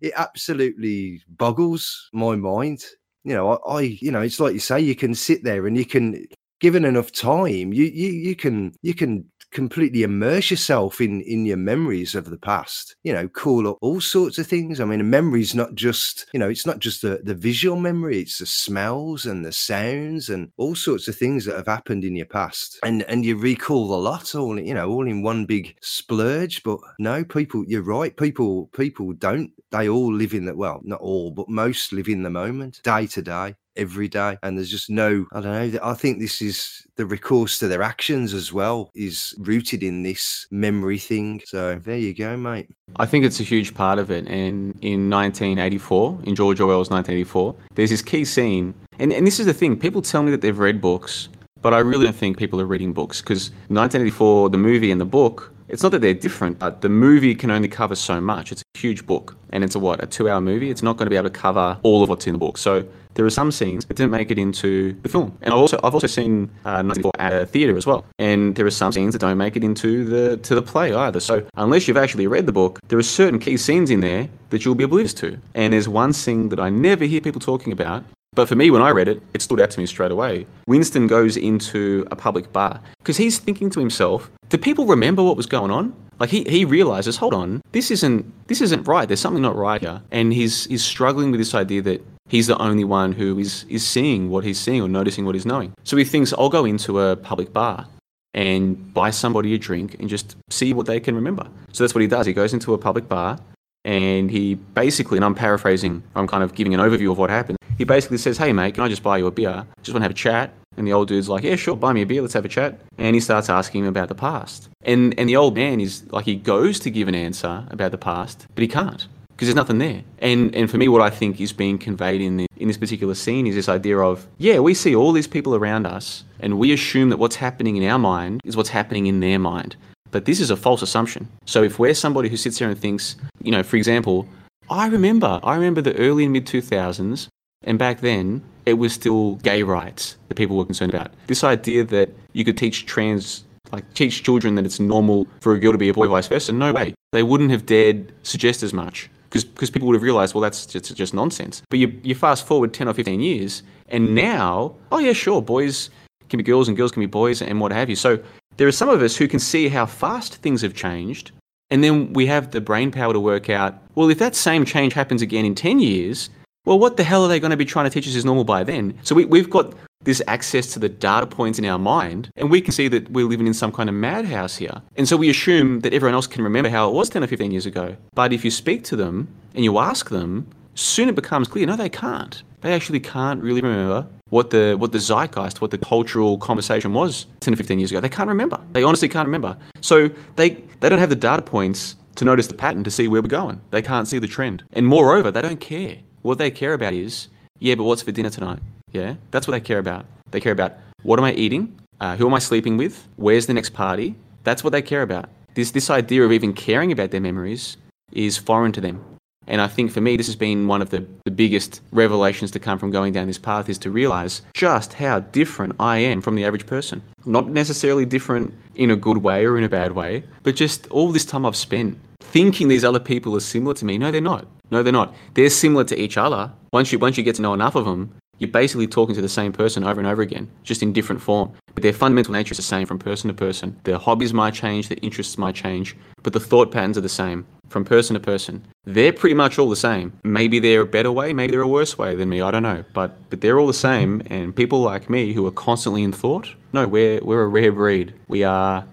it absolutely boggles my mind. You know, I, I, you know, it's like you say, you can sit there and you can, given enough time, you you you can you can completely immerse yourself in in your memories of the past you know call up all sorts of things. I mean a memory's not just you know it's not just the the visual memory it's the smells and the sounds and all sorts of things that have happened in your past. And and you recall a lot all you know all in one big splurge but no people you're right people people don't they all live in that well not all but most live in the moment day to day every day. And there's just no, I don't know. I think this is the recourse to their actions as well is rooted in this memory thing. So there you go, mate. I think it's a huge part of it. And in 1984, in George Orwell's 1984, there's this key scene. And, and this is the thing people tell me that they've read books, but I really don't think people are reading books because 1984, the movie and the book, it's not that they're different, but the movie can only cover so much. It's a huge book and it's a what, a two hour movie? It's not going to be able to cover all of what's in the book. So there are some scenes that didn't make it into the film. And I've also I've also seen uh, at a theatre as well. And there are some scenes that don't make it into the to the play either. So unless you've actually read the book, there are certain key scenes in there that you'll be oblivious to. And there's one scene that I never hear people talking about. But for me, when I read it, it stood out to me straight away. Winston goes into a public bar because he's thinking to himself, do people remember what was going on? Like he, he realizes, hold on, this isn't this isn't right. There's something not right here. And he's he's struggling with this idea that he's the only one who is, is seeing what he's seeing or noticing what he's knowing. So he thinks, I'll go into a public bar and buy somebody a drink and just see what they can remember. So that's what he does. He goes into a public bar and he basically, and I'm paraphrasing, I'm kind of giving an overview of what happened. He basically says, Hey, mate, can I just buy you a beer? Just want to have a chat. And the old dude's like, Yeah, sure, buy me a beer, let's have a chat. And he starts asking him about the past. And, and the old man is like, he goes to give an answer about the past, but he can't because there's nothing there. And and for me, what I think is being conveyed in the, in this particular scene is this idea of yeah, we see all these people around us, and we assume that what's happening in our mind is what's happening in their mind. But this is a false assumption. So if we're somebody who sits there and thinks, you know, for example, I remember, I remember the early and mid 2000s, and back then it was still gay rights that people were concerned about. This idea that you could teach trans like teach children that it's normal for a girl to be a boy, vice versa. No way. They wouldn't have dared suggest as much because people would have realized, well, that's just, just nonsense. But you, you fast forward 10 or 15 years, and now, oh, yeah, sure, boys can be girls and girls can be boys and what have you. So there are some of us who can see how fast things have changed. And then we have the brain power to work out, well, if that same change happens again in 10 years, well, what the hell are they going to be trying to teach us is normal by then? So we, we've got this access to the data points in our mind, and we can see that we're living in some kind of madhouse here. And so we assume that everyone else can remember how it was 10 or 15 years ago. But if you speak to them and you ask them, soon it becomes clear no, they can't. They actually can't really remember what the what the zeitgeist, what the cultural conversation was 10 or 15 years ago. They can't remember. They honestly can't remember. So they they don't have the data points to notice the pattern to see where we're going. They can't see the trend. And moreover, they don't care. What they care about is, yeah, but what's for dinner tonight? Yeah, that's what they care about. They care about what am I eating? Uh, who am I sleeping with? Where's the next party? That's what they care about. This this idea of even caring about their memories is foreign to them. And I think for me, this has been one of the, the biggest revelations to come from going down this path is to realize just how different I am from the average person. Not necessarily different in a good way or in a bad way, but just all this time I've spent thinking these other people are similar to me. No, they're not. No, they're not. They're similar to each other. Once you once you get to know enough of them, you're basically talking to the same person over and over again, just in different form. But their fundamental nature is the same from person to person. Their hobbies might change, their interests might change, but the thought patterns are the same from person to person. They're pretty much all the same. Maybe they're a better way, maybe they're a worse way than me, I don't know. But but they're all the same and people like me who are constantly in thought, no, we're we're a rare breed. We are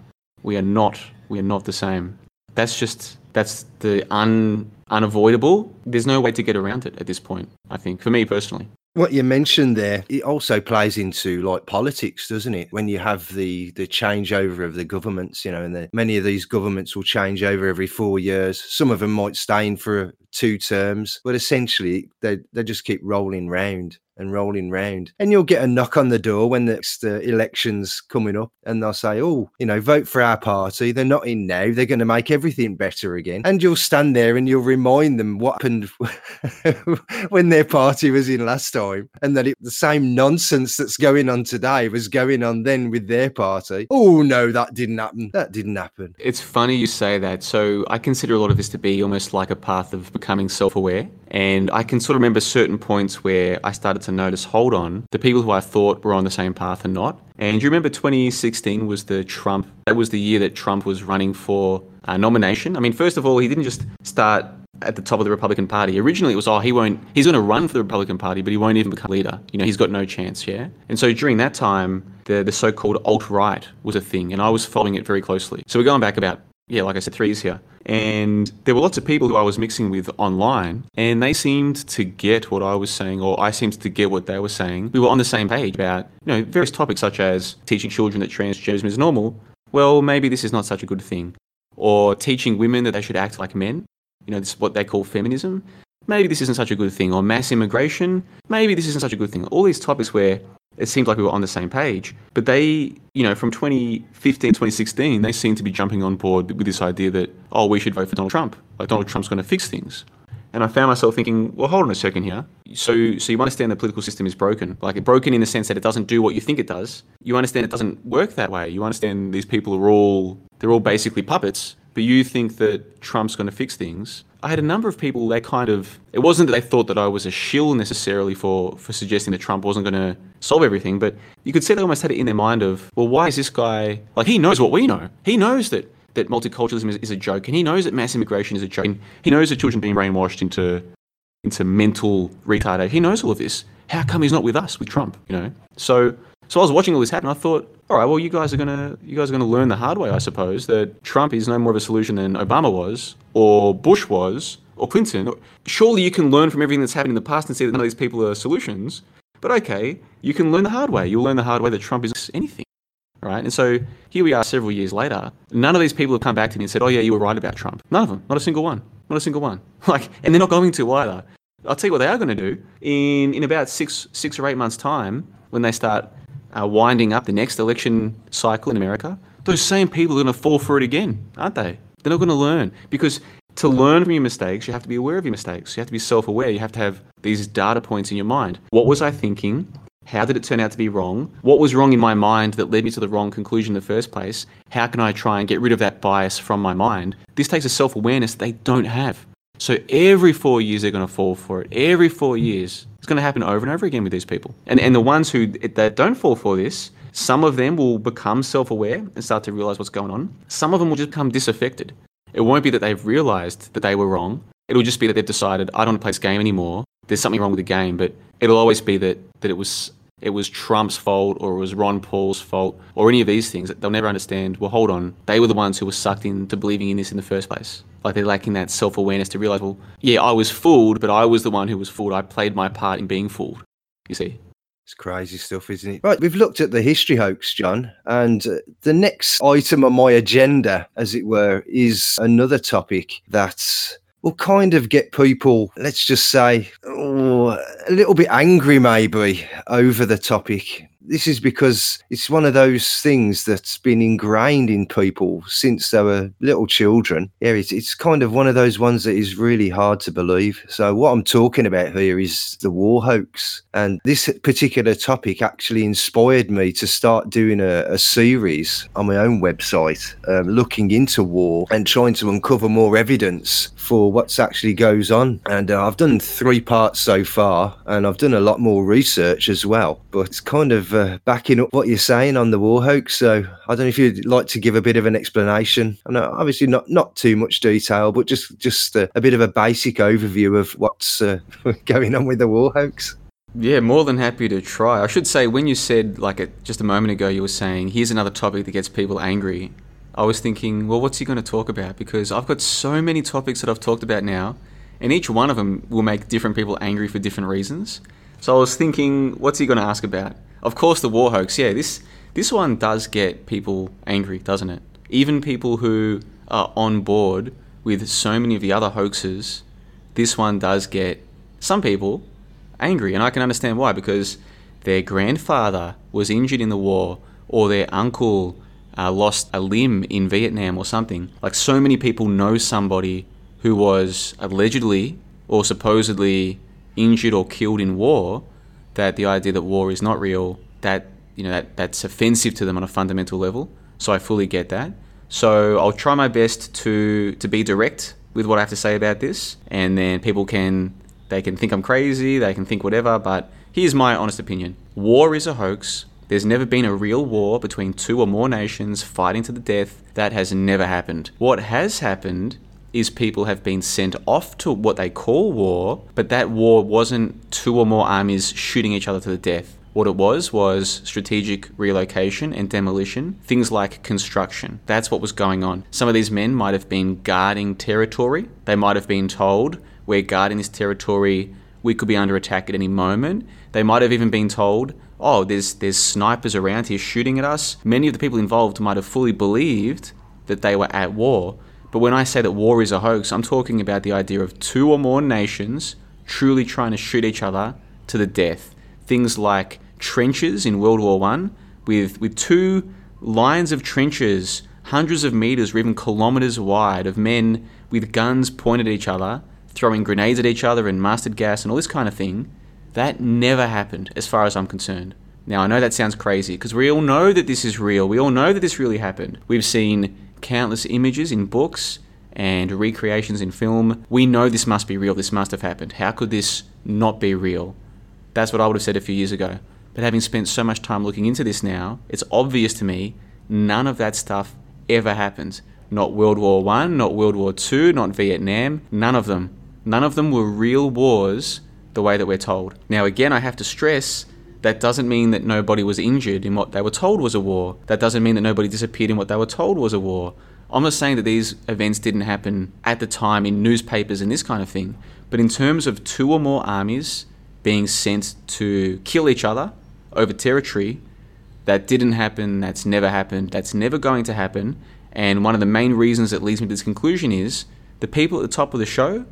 we are not we are not the same. That's just that's the un unavoidable. There's no way to get around it at this point, I think, for me personally. What you mentioned there it also plays into like politics doesn't it? When you have the the changeover of the governments you know and the, many of these governments will change over every four years. Some of them might stay in for two terms but essentially they, they just keep rolling round and rolling round. And you'll get a knock on the door when the uh, election's coming up and they'll say, oh, you know, vote for our party. They're not in now. They're going to make everything better again. And you'll stand there and you'll remind them what happened when their party was in last time and that it, the same nonsense that's going on today was going on then with their party. Oh, no, that didn't happen. That didn't happen. It's funny you say that. So I consider a lot of this to be almost like a path of becoming self aware. And I can sort of remember certain points where I started to notice hold on, the people who I thought were on the same path are not. And you remember 2016 was the Trump, that was the year that Trump was running for a nomination. I mean, first of all, he didn't just start at the top of the Republican Party. Originally, it was, oh, he won't, he's going to run for the Republican Party, but he won't even become leader. You know, he's got no chance, yeah? And so during that time, the, the so called alt right was a thing, and I was following it very closely. So we're going back about, yeah, like I said, three years here. And there were lots of people who I was mixing with online, and they seemed to get what I was saying, or I seemed to get what they were saying. We were on the same page about, you know, various topics such as teaching children that transgenderism is normal. Well, maybe this is not such a good thing. Or teaching women that they should act like men. You know, this is what they call feminism. Maybe this isn't such a good thing. Or mass immigration. Maybe this isn't such a good thing. All these topics where it seemed like we were on the same page. But they, you know, from 2015, 2016, they seemed to be jumping on board with this idea that, oh, we should vote for Donald Trump. Like Donald Trump's going to fix things. And I found myself thinking, well, hold on a second here. So, so you understand the political system is broken, like it's broken in the sense that it doesn't do what you think it does. You understand it doesn't work that way. You understand these people are all they're all basically puppets. But you think that Trump's going to fix things. I had a number of people. They kind of it wasn't that they thought that I was a shill necessarily for for suggesting that Trump wasn't going to solve everything, but you could see they almost had it in their mind of, well, why is this guy like he knows what we know? He knows that that multiculturalism is, is a joke, and he knows that mass immigration is a joke. And he knows that children being brainwashed into into mental retardation. He knows all of this. How come he's not with us, with Trump? You know. So so I was watching all this happen. I thought, all right, well, you guys are gonna you guys are gonna learn the hard way, I suppose, that Trump is no more of a solution than Obama was, or Bush was, or Clinton. Surely you can learn from everything that's happened in the past and see that none of these people are solutions. But okay, you can learn the hard way. You'll learn the hard way that Trump is anything right? And so here we are several years later. None of these people have come back to me and said, oh, yeah, you were right about Trump. None of them. Not a single one. Not a single one. Like, and they're not going to either. I'll tell you what they are going to do. In, in about six, six or eight months' time, when they start uh, winding up the next election cycle in America, those same people are going to fall for it again, aren't they? They're not going to learn because to learn from your mistakes, you have to be aware of your mistakes. You have to be self aware. You have to have these data points in your mind. What was I thinking? How did it turn out to be wrong? What was wrong in my mind that led me to the wrong conclusion in the first place? How can I try and get rid of that bias from my mind? This takes a self awareness they don't have. So every four years, they're going to fall for it. Every four years. It's going to happen over and over again with these people. And, and the ones who that don't fall for this, some of them will become self aware and start to realize what's going on. Some of them will just become disaffected. It won't be that they've realized that they were wrong. It'll just be that they've decided, I don't want to play this game anymore. There's something wrong with the game, but it'll always be that, that it was it was Trump's fault or it was Ron Paul's fault or any of these things. that They'll never understand, well, hold on. They were the ones who were sucked into believing in this in the first place. Like they're lacking that self awareness to realize, well, yeah, I was fooled, but I was the one who was fooled. I played my part in being fooled. You see? It's crazy stuff, isn't it? Right, we've looked at the history hoax, John, and uh, the next item on my agenda, as it were, is another topic that will kind of get people, let's just say, oh, a little bit angry maybe over the topic this is because it's one of those things that's been ingrained in people since they were little children. Yeah, it's, it's kind of one of those ones that is really hard to believe. So, what I'm talking about here is the war hoax. And this particular topic actually inspired me to start doing a, a series on my own website, um, looking into war and trying to uncover more evidence for what's actually goes on. And uh, I've done three parts so far, and I've done a lot more research as well. But it's kind of uh, backing up what you're saying on the war hoax. So I don't know if you'd like to give a bit of an explanation. I know obviously not not too much detail, but just just a, a bit of a basic overview of what's uh, going on with the war hoax. Yeah, more than happy to try. I should say, when you said, like just a moment ago, you were saying, here's another topic that gets people angry. I was thinking, well, what's he going to talk about? Because I've got so many topics that I've talked about now, and each one of them will make different people angry for different reasons. So I was thinking, what's he going to ask about? Of course, the war hoax. Yeah, this this one does get people angry, doesn't it? Even people who are on board with so many of the other hoaxes, this one does get some people angry. And I can understand why, because their grandfather was injured in the war, or their uncle uh, lost a limb in Vietnam or something. Like, so many people know somebody who was allegedly or supposedly injured or killed in war that the idea that war is not real, that, you know, that, that's offensive to them on a fundamental level. So I fully get that. So I'll try my best to to be direct with what I have to say about this, and then people can they can think I'm crazy, they can think whatever, but here's my honest opinion: war is a hoax. There's never been a real war between two or more nations fighting to the death. That has never happened. What has happened is people have been sent off to what they call war, but that war wasn't two or more armies shooting each other to the death. What it was was strategic relocation and demolition, things like construction. That's what was going on. Some of these men might have been guarding territory. They might have been told, We're guarding this territory, we could be under attack at any moment. They might have even been told, Oh, there's, there's snipers around here shooting at us. Many of the people involved might have fully believed that they were at war. But when I say that war is a hoax, I'm talking about the idea of two or more nations truly trying to shoot each other to the death. Things like trenches in World War One with with two lines of trenches, hundreds of meters or even kilometers wide, of men with guns pointed at each other, throwing grenades at each other and mustard gas and all this kind of thing. That never happened, as far as I'm concerned. Now, I know that sounds crazy because we all know that this is real. We all know that this really happened. We've seen countless images in books and recreations in film. We know this must be real. This must have happened. How could this not be real? That's what I would have said a few years ago. But having spent so much time looking into this now, it's obvious to me none of that stuff ever happened. Not World War One, not World War Two, not Vietnam, none of them. None of them were real wars the way that we're told. Now, again, I have to stress that doesn't mean that nobody was injured in what they were told was a war. That doesn't mean that nobody disappeared in what they were told was a war. I'm not saying that these events didn't happen at the time in newspapers and this kind of thing, but in terms of two or more armies being sent to kill each other over territory that didn't happen, that's never happened, that's never going to happen. And one of the main reasons that leads me to this conclusion is the people at the top of the show,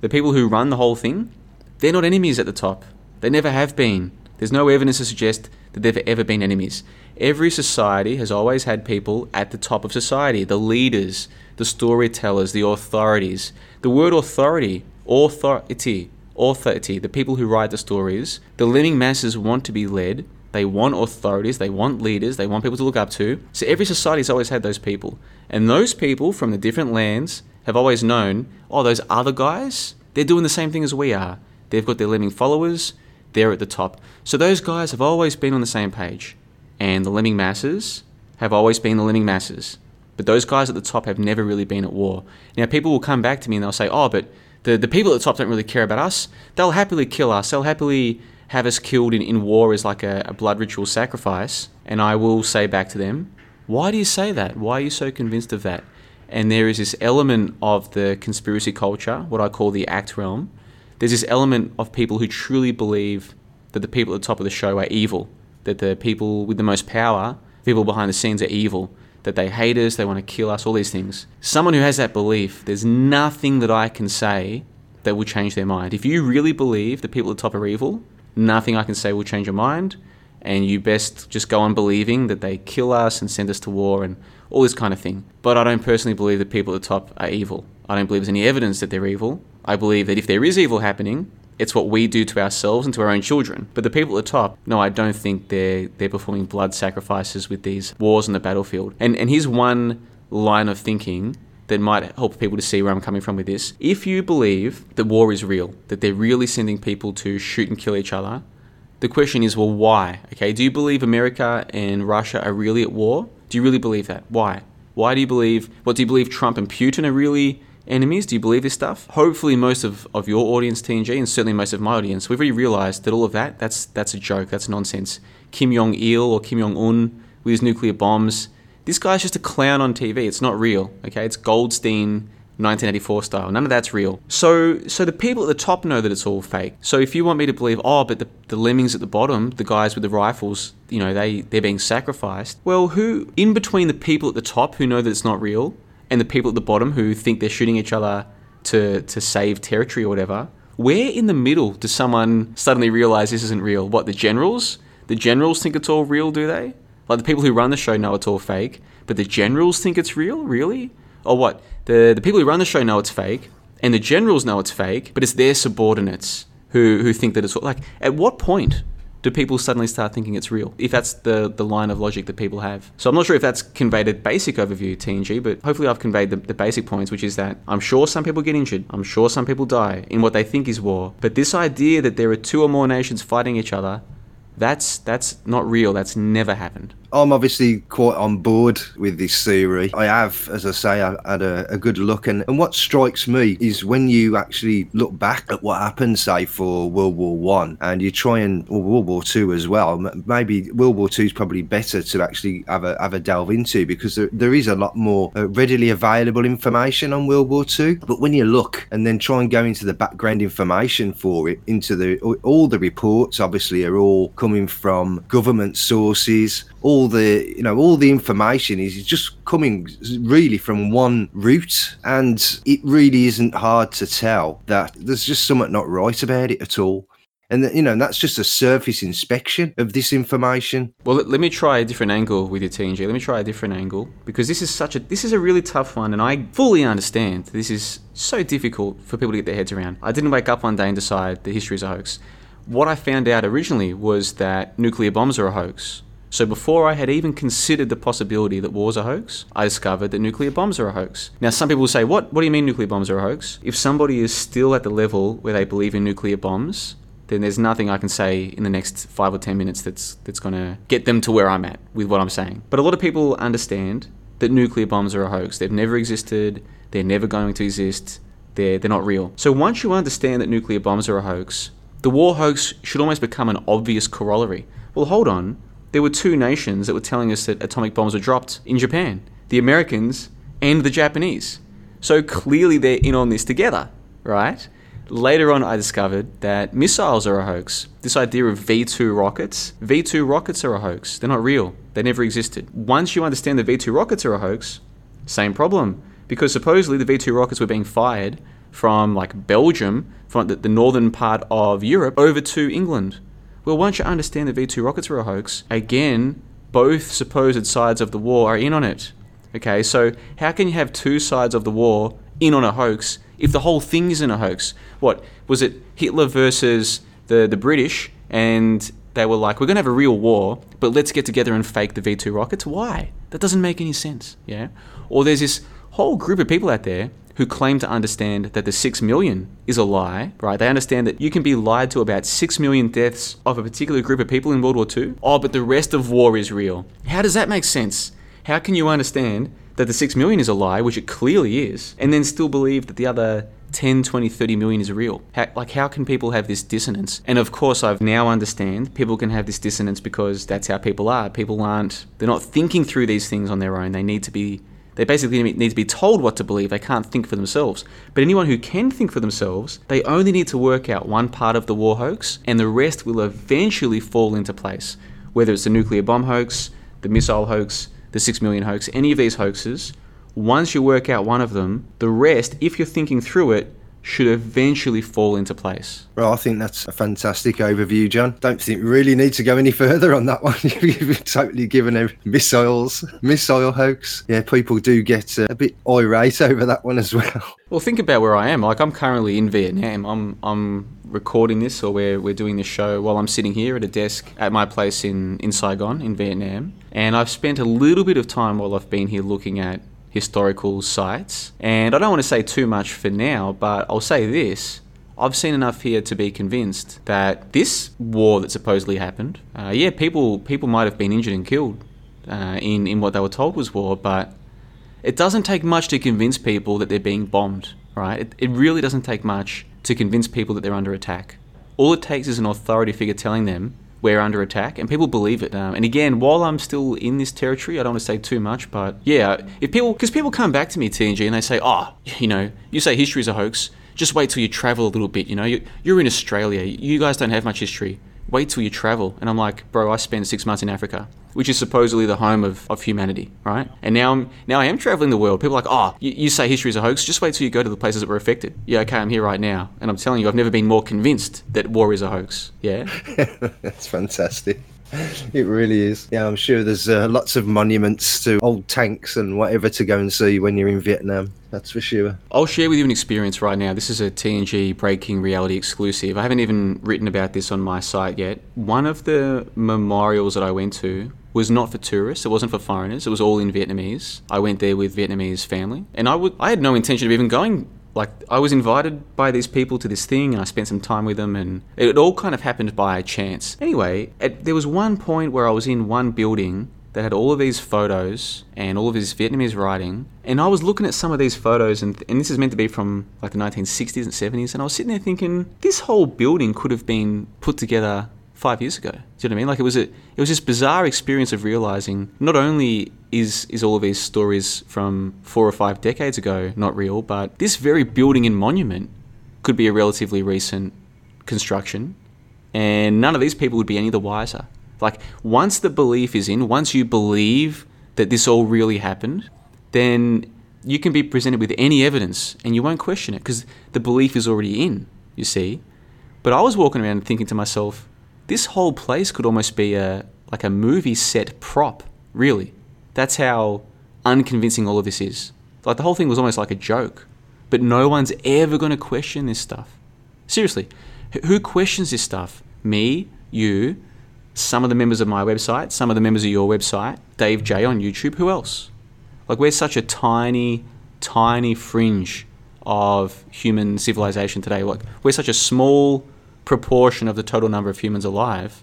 the people who run the whole thing, they're not enemies at the top. They never have been. There's no evidence to suggest that they've ever been enemies. Every society has always had people at the top of society the leaders, the storytellers, the authorities. The word authority, authority, authority, the people who write the stories, the living masses want to be led. They want authorities, they want leaders, they want people to look up to. So every society's always had those people. And those people from the different lands have always known, oh, those other guys, they're doing the same thing as we are. They've got their living followers, they're at the top. So those guys have always been on the same page. And the lemming masses have always been the lemming masses. But those guys at the top have never really been at war. Now, people will come back to me and they'll say, oh, but the, the people at the top don't really care about us. They'll happily kill us. They'll happily have us killed in, in war as like a, a blood ritual sacrifice. And I will say back to them, why do you say that? Why are you so convinced of that? And there is this element of the conspiracy culture, what I call the act realm. There's this element of people who truly believe that the people at the top of the show are evil, that the people with the most power, people behind the scenes, are evil that they hate us, they want to kill us, all these things. Someone who has that belief, there's nothing that I can say that will change their mind. If you really believe the people at the top are evil, nothing I can say will change your mind, and you best just go on believing that they kill us and send us to war and all this kind of thing. But I don't personally believe that people at the top are evil. I don't believe there's any evidence that they're evil. I believe that if there is evil happening, it's what we do to ourselves and to our own children. But the people at the top, no, I don't think they're they're performing blood sacrifices with these wars on the battlefield. And and here's one line of thinking that might help people to see where I'm coming from with this. If you believe that war is real, that they're really sending people to shoot and kill each other, the question is, well, why? Okay, do you believe America and Russia are really at war? Do you really believe that? Why? Why do you believe? What do you believe? Trump and Putin are really enemies? Do you believe this stuff? Hopefully, most of, of your audience, TNG, and certainly most of my audience, we've already realized that all of that, that's, that's a joke, that's nonsense. Kim Jong il or Kim Jong un with his nuclear bombs, this guy's just a clown on TV. It's not real, okay? It's Goldstein 1984 style. None of that's real. So, so the people at the top know that it's all fake. So if you want me to believe, oh, but the, the lemmings at the bottom, the guys with the rifles, you know, they they're being sacrificed. Well, who in between the people at the top who know that it's not real and the people at the bottom who think they're shooting each other to, to save territory or whatever, Where in the middle does someone suddenly realize this isn't real? What, the generals? The generals think it's all real, do they? Like the people who run the show know it's all fake, but the generals think it's real? Really? Or what? The, the people who run the show know it's fake, and the generals know it's fake, but it's their subordinates who, who think that it's like. At what point do people suddenly start thinking it's real? If that's the, the line of logic that people have. So I'm not sure if that's conveyed a basic overview, TNG, but hopefully I've conveyed the, the basic points, which is that I'm sure some people get injured. I'm sure some people die in what they think is war. But this idea that there are two or more nations fighting each other, that's that's not real. That's never happened. I'm obviously quite on board with this theory. I have, as I say, I had a, a, good look, and, and what strikes me is when you actually look back at what happened, say, for World War One, and you try and or World War Two as well. Maybe World War Two is probably better to actually have a have a delve into because there, there is a lot more uh, readily available information on World War Two. But when you look and then try and go into the background information for it, into the all the reports, obviously, are all coming from government sources all the you know all the information is just coming really from one route. And it really isn't hard to tell that there's just something not right about it at all. And you know that's just a surface inspection of this information. Well let me try a different angle with your tng let me try a different angle because this is such a this is a really tough one and i fully understand this is so difficult for people to get their heads around. I didn't wake up one day and decide the history is a hoax. What i found out originally was that nuclear bombs are a hoax so before I had even considered the possibility that war's a hoax, I discovered that nuclear bombs are a hoax. Now some people say, "What? What do you mean nuclear bombs are a hoax?" If somebody is still at the level where they believe in nuclear bombs, then there's nothing I can say in the next five or ten minutes that's that's going to get them to where I'm at with what I'm saying. But a lot of people understand that nuclear bombs are a hoax. They've never existed. They're never going to exist. They're they're not real. So once you understand that nuclear bombs are a hoax, the war hoax should almost become an obvious corollary. Well, hold on there were two nations that were telling us that atomic bombs were dropped in Japan the Americans and the Japanese. So clearly they're in on this together, right? Later on, I discovered that missiles are a hoax. This idea of V 2 rockets, V 2 rockets are a hoax. They're not real, they never existed. Once you understand that V 2 rockets are a hoax, same problem. Because supposedly the V 2 rockets were being fired from like Belgium, from the, the northern part of Europe, over to England. Well, once you understand the V 2 rockets were a hoax, again, both supposed sides of the war are in on it. Okay, so how can you have two sides of the war in on a hoax if the whole thing is in a hoax? What was it Hitler versus the, the British and they were like, we're going to have a real war, but let's get together and fake the V 2 rockets? Why? That doesn't make any sense. Yeah? Or there's this whole group of people out there who claim to understand that the 6 million is a lie, right? They understand that you can be lied to about 6 million deaths of a particular group of people in World War II. Oh, but the rest of war is real. How does that make sense? How can you understand that the 6 million is a lie, which it clearly is, and then still believe that the other 10, 20, 30 million is real. How, like, how can people have this dissonance? And of course, I've now understand people can have this dissonance because that's how people are. People aren't, they're not thinking through these things on their own. They need to be they basically need to be told what to believe. They can't think for themselves. But anyone who can think for themselves, they only need to work out one part of the war hoax, and the rest will eventually fall into place. Whether it's the nuclear bomb hoax, the missile hoax, the six million hoax, any of these hoaxes, once you work out one of them, the rest, if you're thinking through it, should eventually fall into place. Well, I think that's a fantastic overview, John. Don't think we really need to go any further on that one. You've totally given a missiles, missile hoax. Yeah, people do get uh, a bit irate over that one as well. Well, think about where I am. Like, I'm currently in Vietnam. I'm I'm recording this, or we're we're doing this show while I'm sitting here at a desk at my place in in Saigon in Vietnam, and I've spent a little bit of time while I've been here looking at historical sites. And I don't want to say too much for now, but I'll say this. I've seen enough here to be convinced that this war that supposedly happened, uh, yeah, people people might have been injured and killed uh, in in what they were told was war, but it doesn't take much to convince people that they're being bombed, right? It, it really doesn't take much to convince people that they're under attack. All it takes is an authority figure telling them we're under attack, and people believe it. Um, and again, while I'm still in this territory, I don't want to say too much, but yeah, if people, because people come back to me, TNG, and they say, oh, you know, you say history is a hoax, just wait till you travel a little bit, you know, you're in Australia, you guys don't have much history, wait till you travel. And I'm like, bro, I spent six months in Africa. Which is supposedly the home of, of humanity, right? And now I'm now I am traveling the world. People are like, oh, you, you say history is a hoax. Just wait till you go to the places that were affected. Yeah, okay, I'm here right now, and I'm telling you, I've never been more convinced that war is a hoax. Yeah, that's fantastic. It really is. Yeah, I'm sure there's uh, lots of monuments to old tanks and whatever to go and see when you're in Vietnam. That's for sure. I'll share with you an experience right now. This is a TNG Breaking Reality exclusive. I haven't even written about this on my site yet. One of the memorials that I went to was not for tourists. It wasn't for foreigners. It was all in Vietnamese. I went there with Vietnamese family, and I would I had no intention of even going like I was invited by these people to this thing and I spent some time with them and it all kind of happened by chance. Anyway, at, there was one point where I was in one building that had all of these photos and all of this Vietnamese writing and I was looking at some of these photos and, and this is meant to be from like the 1960s and 70s and I was sitting there thinking this whole building could have been put together five years ago. Do you know what I mean? Like it was a it was this bizarre experience of realizing not only is is all of these stories from four or five decades ago not real, but this very building and monument could be a relatively recent construction, and none of these people would be any the wiser. Like once the belief is in, once you believe that this all really happened, then you can be presented with any evidence and you won't question it because the belief is already in. You see. But I was walking around thinking to myself, this whole place could almost be a like a movie set prop, really. That's how unconvincing all of this is. Like the whole thing was almost like a joke. But no one's ever going to question this stuff. Seriously, who questions this stuff? Me, you, some of the members of my website, some of the members of your website, Dave J on YouTube, who else? Like we're such a tiny, tiny fringe of human civilization today. Like we're such a small proportion of the total number of humans alive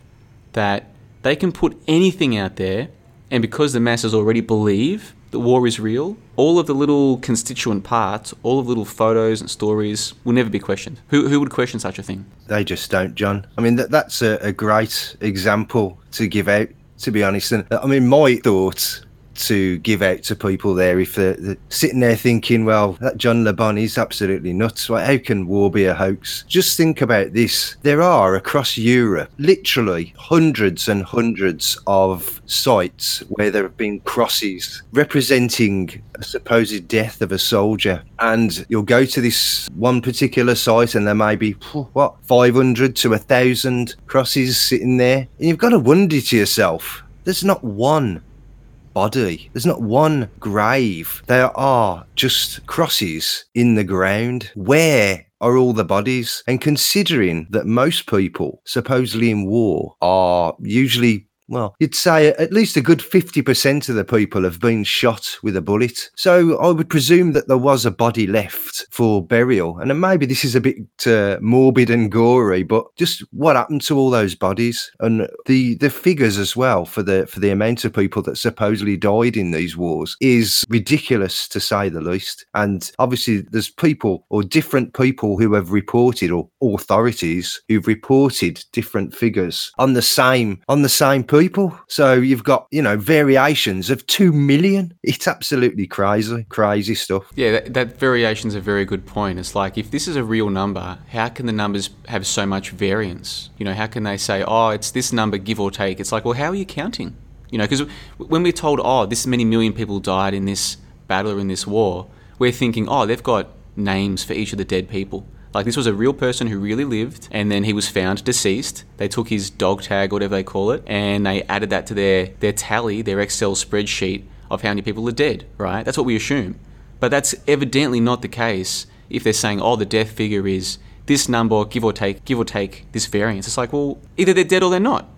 that they can put anything out there, and because the masses already believe that war is real, all of the little constituent parts, all of the little photos and stories will never be questioned. Who, who would question such a thing? They just don't, John. I mean, that, that's a, a great example to give out, to be honest. And I mean, my thoughts to give out to people there if they're, they're sitting there thinking, well, that John Le Bon is absolutely nuts. Like, how can war be a hoax? Just think about this. There are across Europe literally hundreds and hundreds of sites where there have been crosses representing a supposed death of a soldier. And you'll go to this one particular site and there may be, what, 500 to a 1,000 crosses sitting there. And you've got to wonder to yourself, there's not one body. There's not one grave. There are just crosses in the ground. Where are all the bodies? And considering that most people, supposedly in war, are usually well, you'd say at least a good 50% of the people have been shot with a bullet. So I would presume that there was a body left for burial. And maybe this is a bit uh, morbid and gory, but just what happened to all those bodies and the the figures as well for the for the amount of people that supposedly died in these wars is ridiculous to say the least. And obviously there's people or different people who have reported or authorities who've reported different figures on the same on the same person people. So you've got, you know, variations of 2 million. It's absolutely crazy, crazy stuff. Yeah, that, that variation's a very good point. It's like if this is a real number, how can the numbers have so much variance? You know, how can they say, oh, it's this number, give or take? It's like, well, how are you counting? You know, because when we're told, oh, this many million people died in this battle or in this war, we're thinking, oh, they've got names for each of the dead people. Like this was a real person who really lived, and then he was found deceased. They took his dog tag, whatever they call it, and they added that to their their tally, their Excel spreadsheet of how many people are dead. Right? That's what we assume, but that's evidently not the case. If they're saying, oh, the death figure is this number, give or take, give or take this variance, it's like, well, either they're dead or they're not.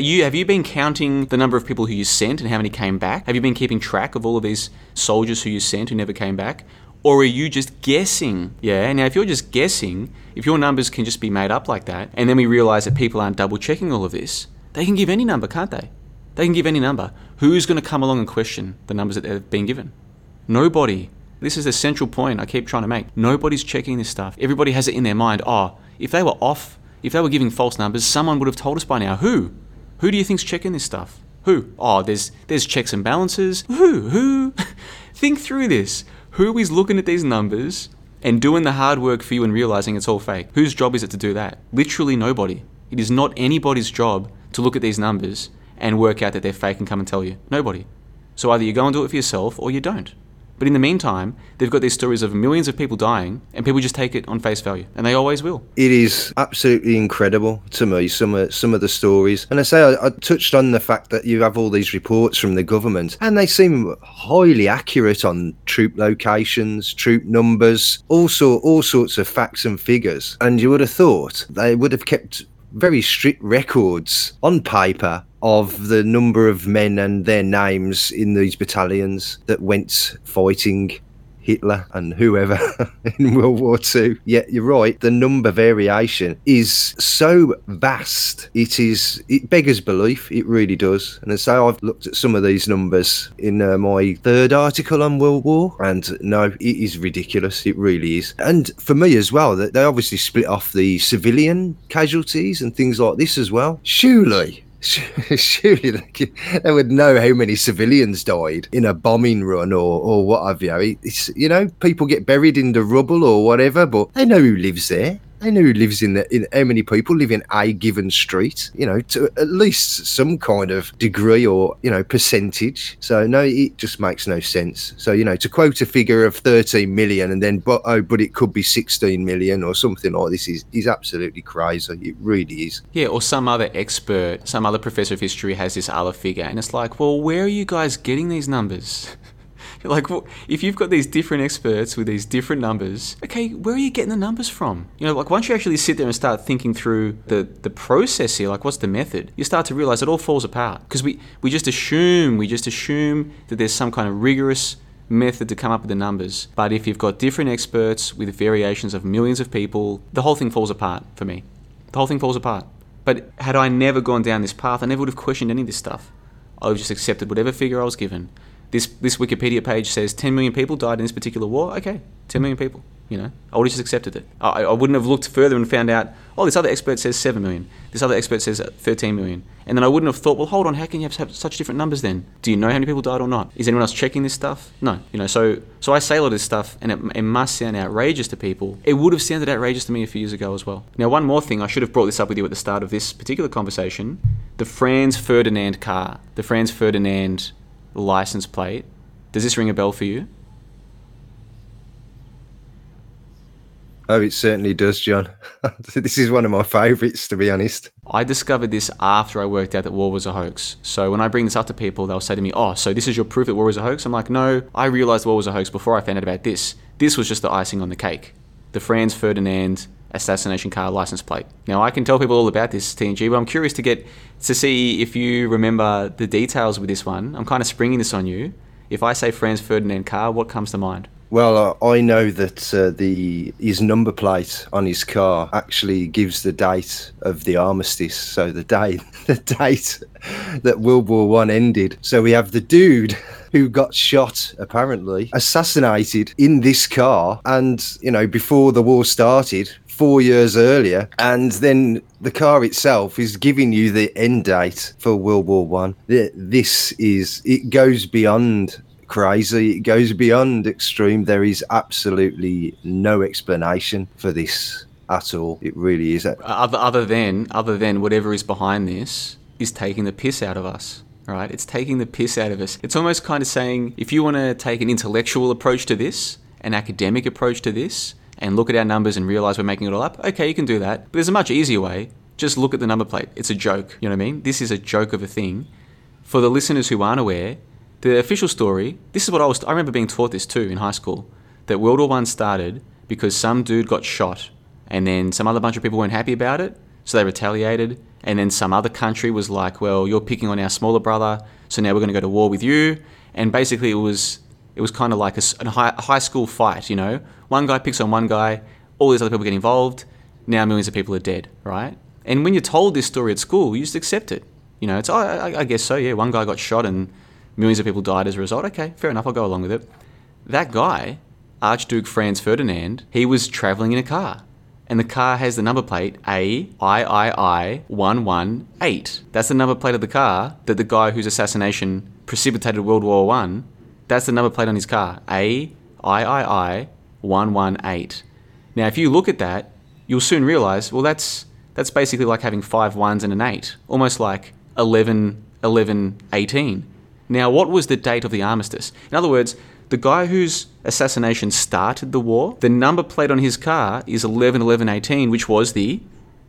you, have you been counting the number of people who you sent and how many came back? Have you been keeping track of all of these soldiers who you sent who never came back? Or are you just guessing? Yeah. Now, if you're just guessing, if your numbers can just be made up like that, and then we realize that people aren't double checking all of this, they can give any number, can't they? They can give any number. Who's going to come along and question the numbers that they've been given? Nobody. This is the central point I keep trying to make. Nobody's checking this stuff. Everybody has it in their mind. Oh, if they were off, if they were giving false numbers, someone would have told us by now. Who? Who do you think's checking this stuff? Who? Oh, there's there's checks and balances. Who? Who? Think through this. Who is looking at these numbers and doing the hard work for you and realizing it's all fake? Whose job is it to do that? Literally nobody. It is not anybody's job to look at these numbers and work out that they're fake and come and tell you? Nobody. So either you go and do it for yourself or you don't. But in the meantime, they've got these stories of millions of people dying, and people just take it on face value, and they always will. It is absolutely incredible to me. Some of some of the stories, and I say I, I touched on the fact that you have all these reports from the government, and they seem highly accurate on troop locations, troop numbers, also all sorts of facts and figures. And you would have thought they would have kept very strict records on paper of the number of men and their names in these battalions that went fighting Hitler and whoever in World War II. Yeah, you're right. The number variation is so vast. It is. It beggars belief. It really does. And so I've looked at some of these numbers in uh, my third article on World War, and no, it is ridiculous. It really is. And for me as well, they obviously split off the civilian casualties and things like this as well. Surely surely they, would know how many civilians died in a bombing run or, or what have you. It's, you know, people get buried in the rubble or whatever, but they know who lives there. They know who lives in the in how many people live in a given street. You know, to at least some kind of degree or you know percentage. So no, it just makes no sense. So you know, to quote a figure of 13 million and then but oh, but it could be 16 million or something like this is is absolutely crazy. It really is. Yeah, or some other expert, some other professor of history has this other figure, and it's like, well, where are you guys getting these numbers? like, if you've got these different experts with these different numbers, okay, where are you getting the numbers from? You know, like once you actually sit there and start thinking through the the process here, like what's the method, you start to realize it all falls apart because we we just assume we just assume that there's some kind of rigorous method to come up with the numbers. But if you've got different experts with variations of millions of people, the whole thing falls apart for me. The whole thing falls apart. But had I never gone down this path, I never would have questioned any of this stuff. I would have just accepted whatever figure I was given this this Wikipedia page says 10 million people died in this particular war. Okay, 10 million people. You know, I would have just accepted it. I, I wouldn't have looked further and found out. Oh, this other expert says 7 million. This other expert says 13 million. And then I wouldn't have thought, well, hold on, how can you have such different numbers then? Do you know how many people died or not? Is anyone else checking this stuff? No. You know, so so I say a lot of this stuff, and it, it must sound outrageous to people. It would have sounded outrageous to me a few years ago as well. Now, one more thing, I should have brought this up with you at the start of this particular conversation. The Franz Ferdinand car, the Franz Ferdinand license plate does this ring a bell for you? Oh, it certainly does, John. this is one of my favourites, to be honest. I discovered this after I worked out that war was a hoax. So when I bring this up to people, they'll say to me, Oh, so this is your proof that war was a hoax? I'm like, No, I realised war was a hoax before I found out about this. This was just the icing on the cake. The Franz Ferdinand assassination car license plate. Now, I can tell people all about this, TNG, but I'm curious to get to see if you remember the details with this one. I'm kind of springing this on you. If I say Franz Ferdinand car, what comes to mind? Well, uh, I know that uh, the his number plate on his car actually gives the date of the armistice, so the day the date that World War One ended. So we have the dude who got shot, apparently assassinated in this car, and you know before the war started, four years earlier, and then the car itself is giving you the end date for World War One. This is it goes beyond crazy. It goes beyond extreme. There is absolutely no explanation for this at all. It really is. Uh, other, other than other than whatever is behind this is taking the piss out of us. Right? It's taking the piss out of us. It's almost kind of saying if you want to take an intellectual approach to this, an academic approach to this, and look at our numbers and realize we're making it all up, okay, you can do that. But there's a much easier way. Just look at the number plate. It's a joke. You know what I mean? This is a joke of a thing. For the listeners who aren't aware, the official story, this is what I was, I remember being taught this too in high school, that World War One started because some dude got shot and then some other bunch of people weren't happy about it, so they retaliated. And then some other country was like, well, you're picking on our smaller brother, so now we're going to go to war with you. And basically, it was it was kind of like a, a, high, a high school fight, you know? One guy picks on one guy, all these other people get involved, now millions of people are dead, right? And when you're told this story at school, you just accept it. You know, it's, oh, I, I guess so, yeah, one guy got shot and millions of people died as a result. Okay, fair enough, I'll go along with it. That guy, Archduke Franz Ferdinand, he was traveling in a car. And the car has the number plate AIII118. That's the number plate of the car that the guy whose assassination precipitated World War One. That's the number plate on his car AIII118. Now, if you look at that, you'll soon realize, well, that's that's basically like having five ones and an eight, almost like 11 11 18. Now, what was the date of the armistice? In other words, the guy whose assassination started the war, the number plate on his car is 11 11 18, which was the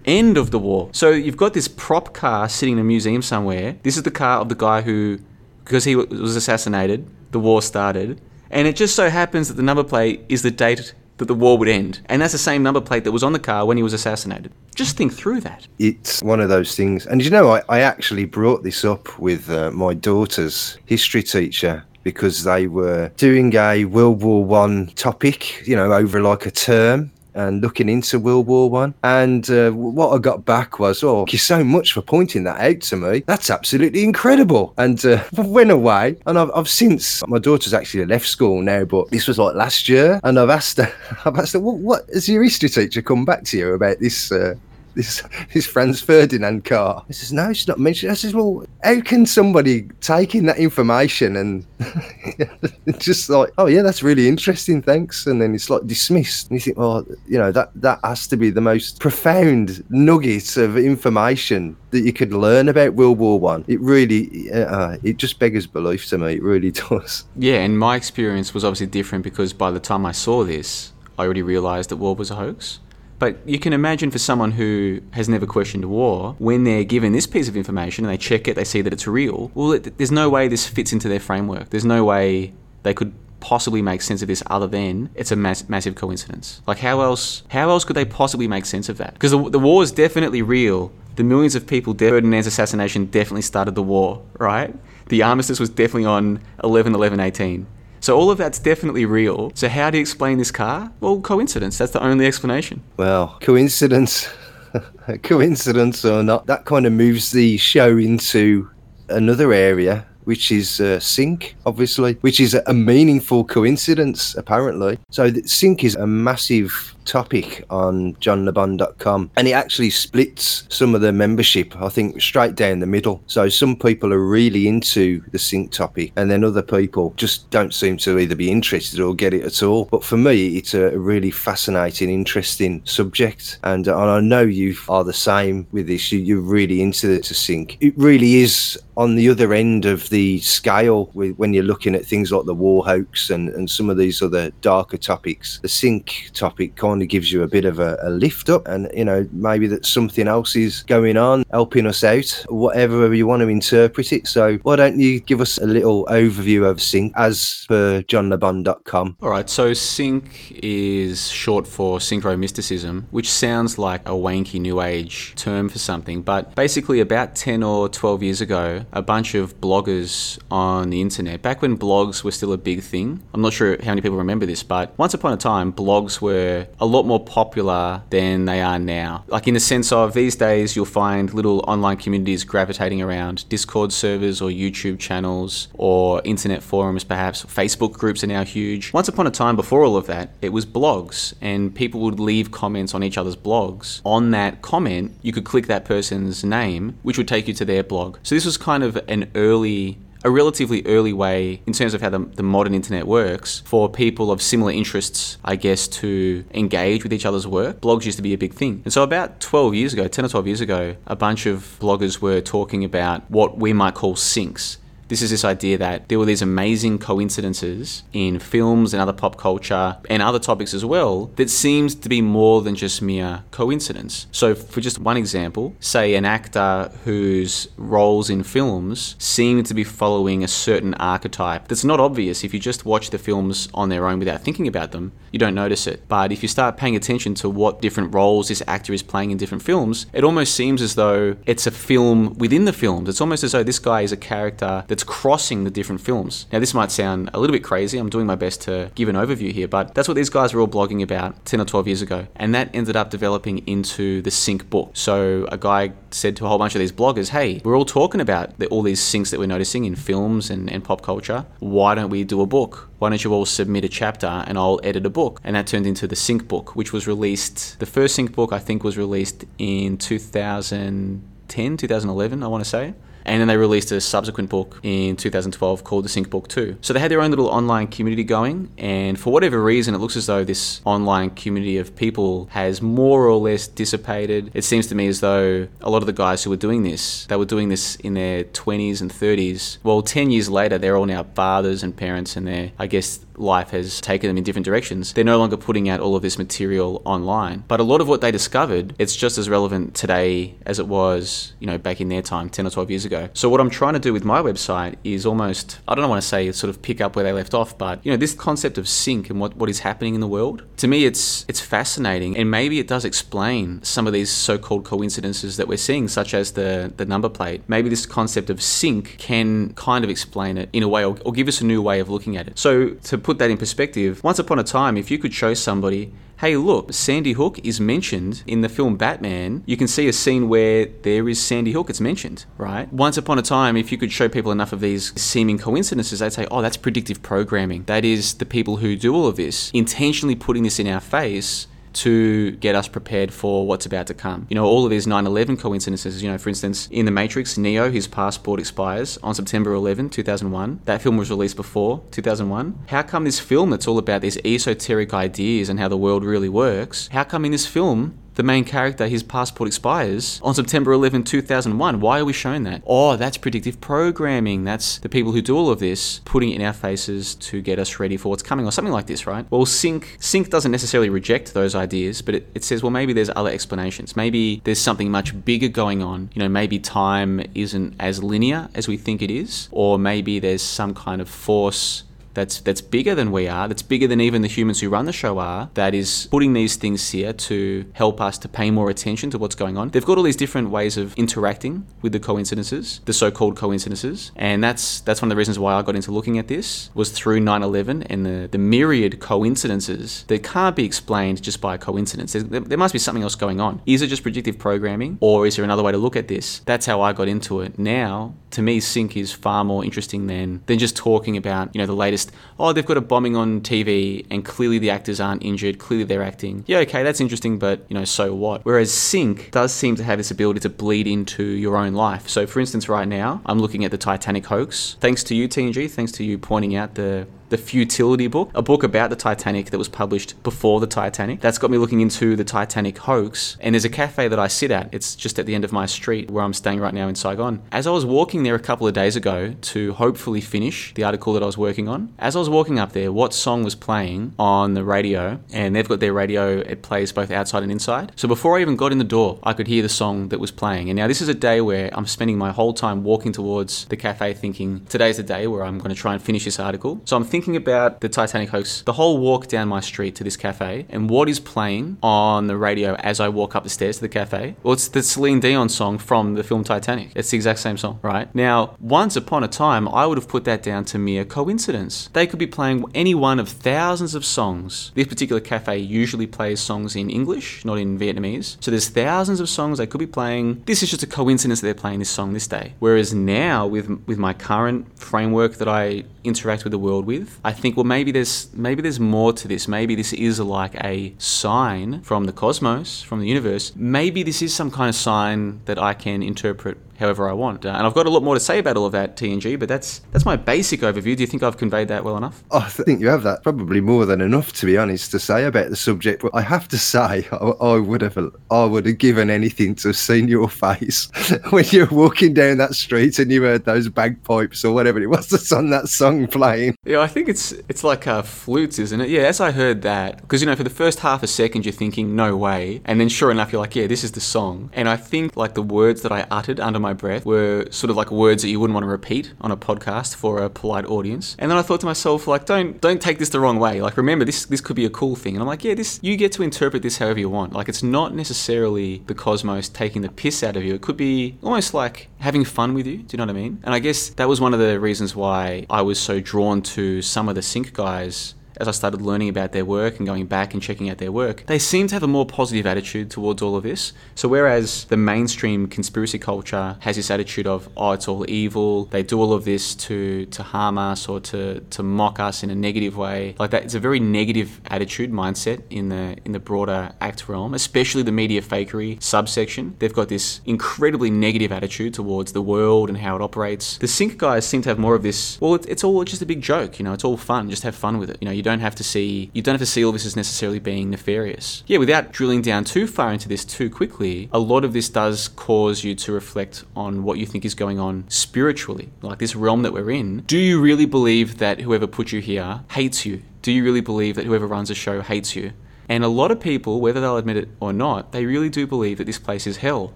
end of the war. So you've got this prop car sitting in a museum somewhere. This is the car of the guy who, because he was assassinated, the war started. And it just so happens that the number plate is the date that the war would end. And that's the same number plate that was on the car when he was assassinated. Just think through that. It's one of those things. And you know, I, I actually brought this up with uh, my daughter's history teacher because they were doing a World War One topic, you know, over like a term and looking into World War One. And uh, what I got back was, "Oh, thank you so much for pointing that out to me. That's absolutely incredible." And uh, went away. And I've, I've since my daughter's actually left school now, but this was like last year. And I've asked her, I've asked her, "What, what has your history teacher come back to you about this?" Uh, this this Franz Ferdinand car. He says, no, it's not mentioned. I says, well, how can somebody take in that information and just like, oh yeah, that's really interesting, thanks, and then it's like dismissed. And you think, well, you know, that that has to be the most profound nugget of information that you could learn about World War One. It really, uh, it just beggars belief to me. It really does. Yeah, and my experience was obviously different because by the time I saw this, I already realised that war was a hoax. But you can imagine for someone who has never questioned war, when they're given this piece of information and they check it, they see that it's real. Well, it, there's no way this fits into their framework. There's no way they could possibly make sense of this other than it's a mass, massive coincidence. Like how else? How else could they possibly make sense of that? Because the, the war is definitely real. The millions of people, dead, Ferdinand's assassination definitely started the war, right? The armistice was definitely on 11 11 18. So all of that's definitely real. So how do you explain this car? Well, coincidence. That's the only explanation. Well, coincidence, coincidence or not, that kind of moves the show into another area which is uh, sync, obviously, which is a meaningful coincidence, apparently. So, sync is a massive topic on johnlebon.com and it actually splits some of the membership i think straight down the middle. So some people are really into the sync topic and then other people just don't seem to either be interested or get it at all. But for me it's a really fascinating interesting subject and, and i know you are the same with this. You, are really into it to sync. It really is on the other end of the scale when you're looking at things like the war hoax and, and some of these other darker topics the sync topic kind of gives you a bit of a, a, lift up and you know maybe that something else is going on helping us out whatever you want to interpret it. So why don't you give us a little overview of sync as per johnlebon.com all right so sync is short for synchromysticism which sounds like a wanky new age term for something but basically about 10 or 12 years ago a bunch of bloggers on the internet back when blogs were still a big thing i'm not sure how many people remember this but once upon a time blogs were a lot more popular than they are now. Like in the sense of these days, you'll find little online communities gravitating around Discord servers or YouTube channels or internet forums, perhaps. Facebook groups are now huge. Once upon a time, before all of that, it was blogs, and people would leave comments on each other's blogs. On that comment, you could click that person's name, which would take you to their blog. So this was kind of an early a relatively early way in terms of how the, the modern internet works for people of similar interests, I guess, to engage with each other's work. Blogs used to be a big thing. And so about 12 years ago, 10 or 12 years ago, a bunch of bloggers were talking about what we might call syncs. This is this idea that there were these amazing coincidences in films and other pop culture and other topics as well that seems to be more than just mere coincidence. So, for just one example, say an actor whose roles in films seem to be following a certain archetype that's not obvious if you just watch the films on their own without thinking about them, you don't notice it. But if you start paying attention to what different roles this actor is playing in different films, it almost seems as though it's a film within the films. It's almost as though this guy is a character that's crossing the different films. Now, this might sound a little bit crazy. I'm doing my best to give an overview here, but that's what these guys were all blogging about 10 or 12 years ago. And that ended up developing into the sync book. So a guy said to a whole bunch of these bloggers, hey, we're all talking about the, all these syncs that we're noticing in films and, and pop culture. Why don't we do a book? Why don't you all submit a chapter and I'll edit a book? And that turned into the sync book, which was released, the first sync book I think was released in 2010, 2011, I want to say And then they released a subsequent book in 2012 called The Sync Book 2. So they had their own little online community going, and for whatever reason, it looks as though this online community of people has more or less dissipated. It seems to me as though a lot of the guys who were doing this, they were doing this in their 20s and 30s. Well, 10 years later, they're all now fathers and parents, and they're, I guess, life has taken them in different directions. They're no longer putting out all of this material online. But a lot of what they discovered, it's just as relevant today as it was, you know, back in their time, 10 or 12 years ago. So what I'm trying to do with my website is almost, I don't want to say sort of pick up where they left off, but, you know, this concept of sync and what, what is happening in the world, to me, it's, it's fascinating. And maybe it does explain some of these so-called coincidences that we're seeing, such as the, the number plate. Maybe this concept of sync can kind of explain it in a way or, or give us a new way of looking at it. So to put that in perspective, once upon a time, if you could show somebody hey, look, Sandy Hook is mentioned in the film Batman. You can see a scene where there is Sandy Hook, it's mentioned, right? Once upon a time, if you could show people enough of these seeming coincidences, they'd say, oh, that's predictive programming. That is the people who do all of this intentionally putting this in our face to get us prepared for what's about to come. You know, all of these 9 11 coincidences, you know, for instance, in The Matrix, Neo, his passport expires on September 11, 2001. That film was released before 2001. How come this film that's all about these esoteric ideas and how the world really works, how come in this film the main character, his passport expires on September 11, 2001. Why are we showing that? Oh, that's predictive programming. That's the people who do all of this putting it in our faces to get us ready for what's coming or something like this, right? Well, Sync, Sync doesn't necessarily reject those ideas, but it, it says, well, maybe there's other explanations. Maybe there's something much bigger going on. You know, maybe time isn't as linear as we think it is, or maybe there's some kind of force that's that's bigger than we are, that's bigger than even the humans who run the show are, that is putting these things here to help us to pay more attention to what's going on. They've got all these different ways of interacting with the coincidences, the so-called coincidences, and that's that's one of the reasons why I got into looking at this was through 9/11 and the, the myriad coincidences that can't be explained just by coincidence. There, there must be something else going on. Is it just predictive programming, or is there another way to look at this? That's how I got into it. Now, to me, Sync is far more interesting than than just talking about you know the latest oh, they've got a bombing on TV and clearly the actors aren't injured, clearly they're acting. Yeah, okay, that's interesting, but, you know, so what? Whereas Sync does seem to have this ability to bleed into your own life. So, for instance, right now, I'm looking at the Titanic hoax. Thanks to you, TNG, thanks to you pointing out the the Futility book, a book about the Titanic that was published before the Titanic. That's got me looking into the Titanic hoax. And there's a cafe that I sit at. It's just at the end of my street where I'm staying right now in Saigon. As I was walking there a couple of days ago to hopefully finish the article that I was working on, as I was walking up there, what song was playing on the radio? And they've got their radio, it plays both outside and inside. So before I even got in the door, I could hear the song that was playing. And now this is a day where I'm spending my whole time walking towards the cafe thinking, today's the day where I'm going to try and finish this article. So I'm thinking thinking about the Titanic hoax, the whole walk down my street to this cafe, and what is playing on the radio as I walk up the stairs to the cafe? Well, it's the Celine Dion song from the film Titanic. It's the exact same song, right? Now, once upon a time, I would have put that down to mere coincidence. They could be playing any one of thousands of songs. This particular cafe usually plays songs in English, not in Vietnamese. So there's thousands of songs they could be playing. This is just a coincidence that they're playing this song this day. Whereas now, with with my current framework that I interact with the world with. I think well maybe there's maybe there's more to this. Maybe this is like a sign from the cosmos, from the universe. Maybe this is some kind of sign that I can interpret however I want. Uh, and I've got a lot more to say about all of that TNG, but that's that's my basic overview. Do you think I've conveyed that well enough? Oh, I think you have that probably more than enough to be honest to say about the subject. But I have to say, I, I would have I would have given anything to have seen your face when you're walking down that street and you heard those bagpipes or whatever it was that's on that song playing. Yeah, I think it's it's like uh, flutes, isn't it? Yeah, as I heard that, because you know, for the first half a second you're thinking no way, and then sure enough you're like, yeah, this is the song. And I think like the words that I uttered under my my breath were sort of like words that you wouldn't want to repeat on a podcast for a polite audience. And then I thought to myself, like, don't don't take this the wrong way. Like, remember this this could be a cool thing. And I'm like, yeah, this you get to interpret this however you want. Like, it's not necessarily the cosmos taking the piss out of you. It could be almost like having fun with you. Do you know what I mean? And I guess that was one of the reasons why I was so drawn to some of the sync guys as I started learning about their work and going back and checking out their work, they seem to have a more positive attitude towards all of this. So, whereas the mainstream conspiracy culture has this attitude of, oh, it's all evil, they do all of this to, to harm us or to, to mock us in a negative way, like that, it's a very negative attitude mindset in the, in the broader act realm, especially the media fakery subsection. They've got this incredibly negative attitude towards the world and how it operates. The sync guys seem to have more of this, well, it's, it's all just a big joke, you know, it's all fun, just have fun with it. You know, you don't have to see, you don't have to see all this as necessarily being nefarious. Yeah, without drilling down too far into this too quickly, a lot of this does cause you to reflect on what you think is going on spiritually, like this realm that we're in. Do you really believe that whoever put you here hates you? Do you really believe that whoever runs a show hates you? And a lot of people, whether they'll admit it or not, they really do believe that this place is hell.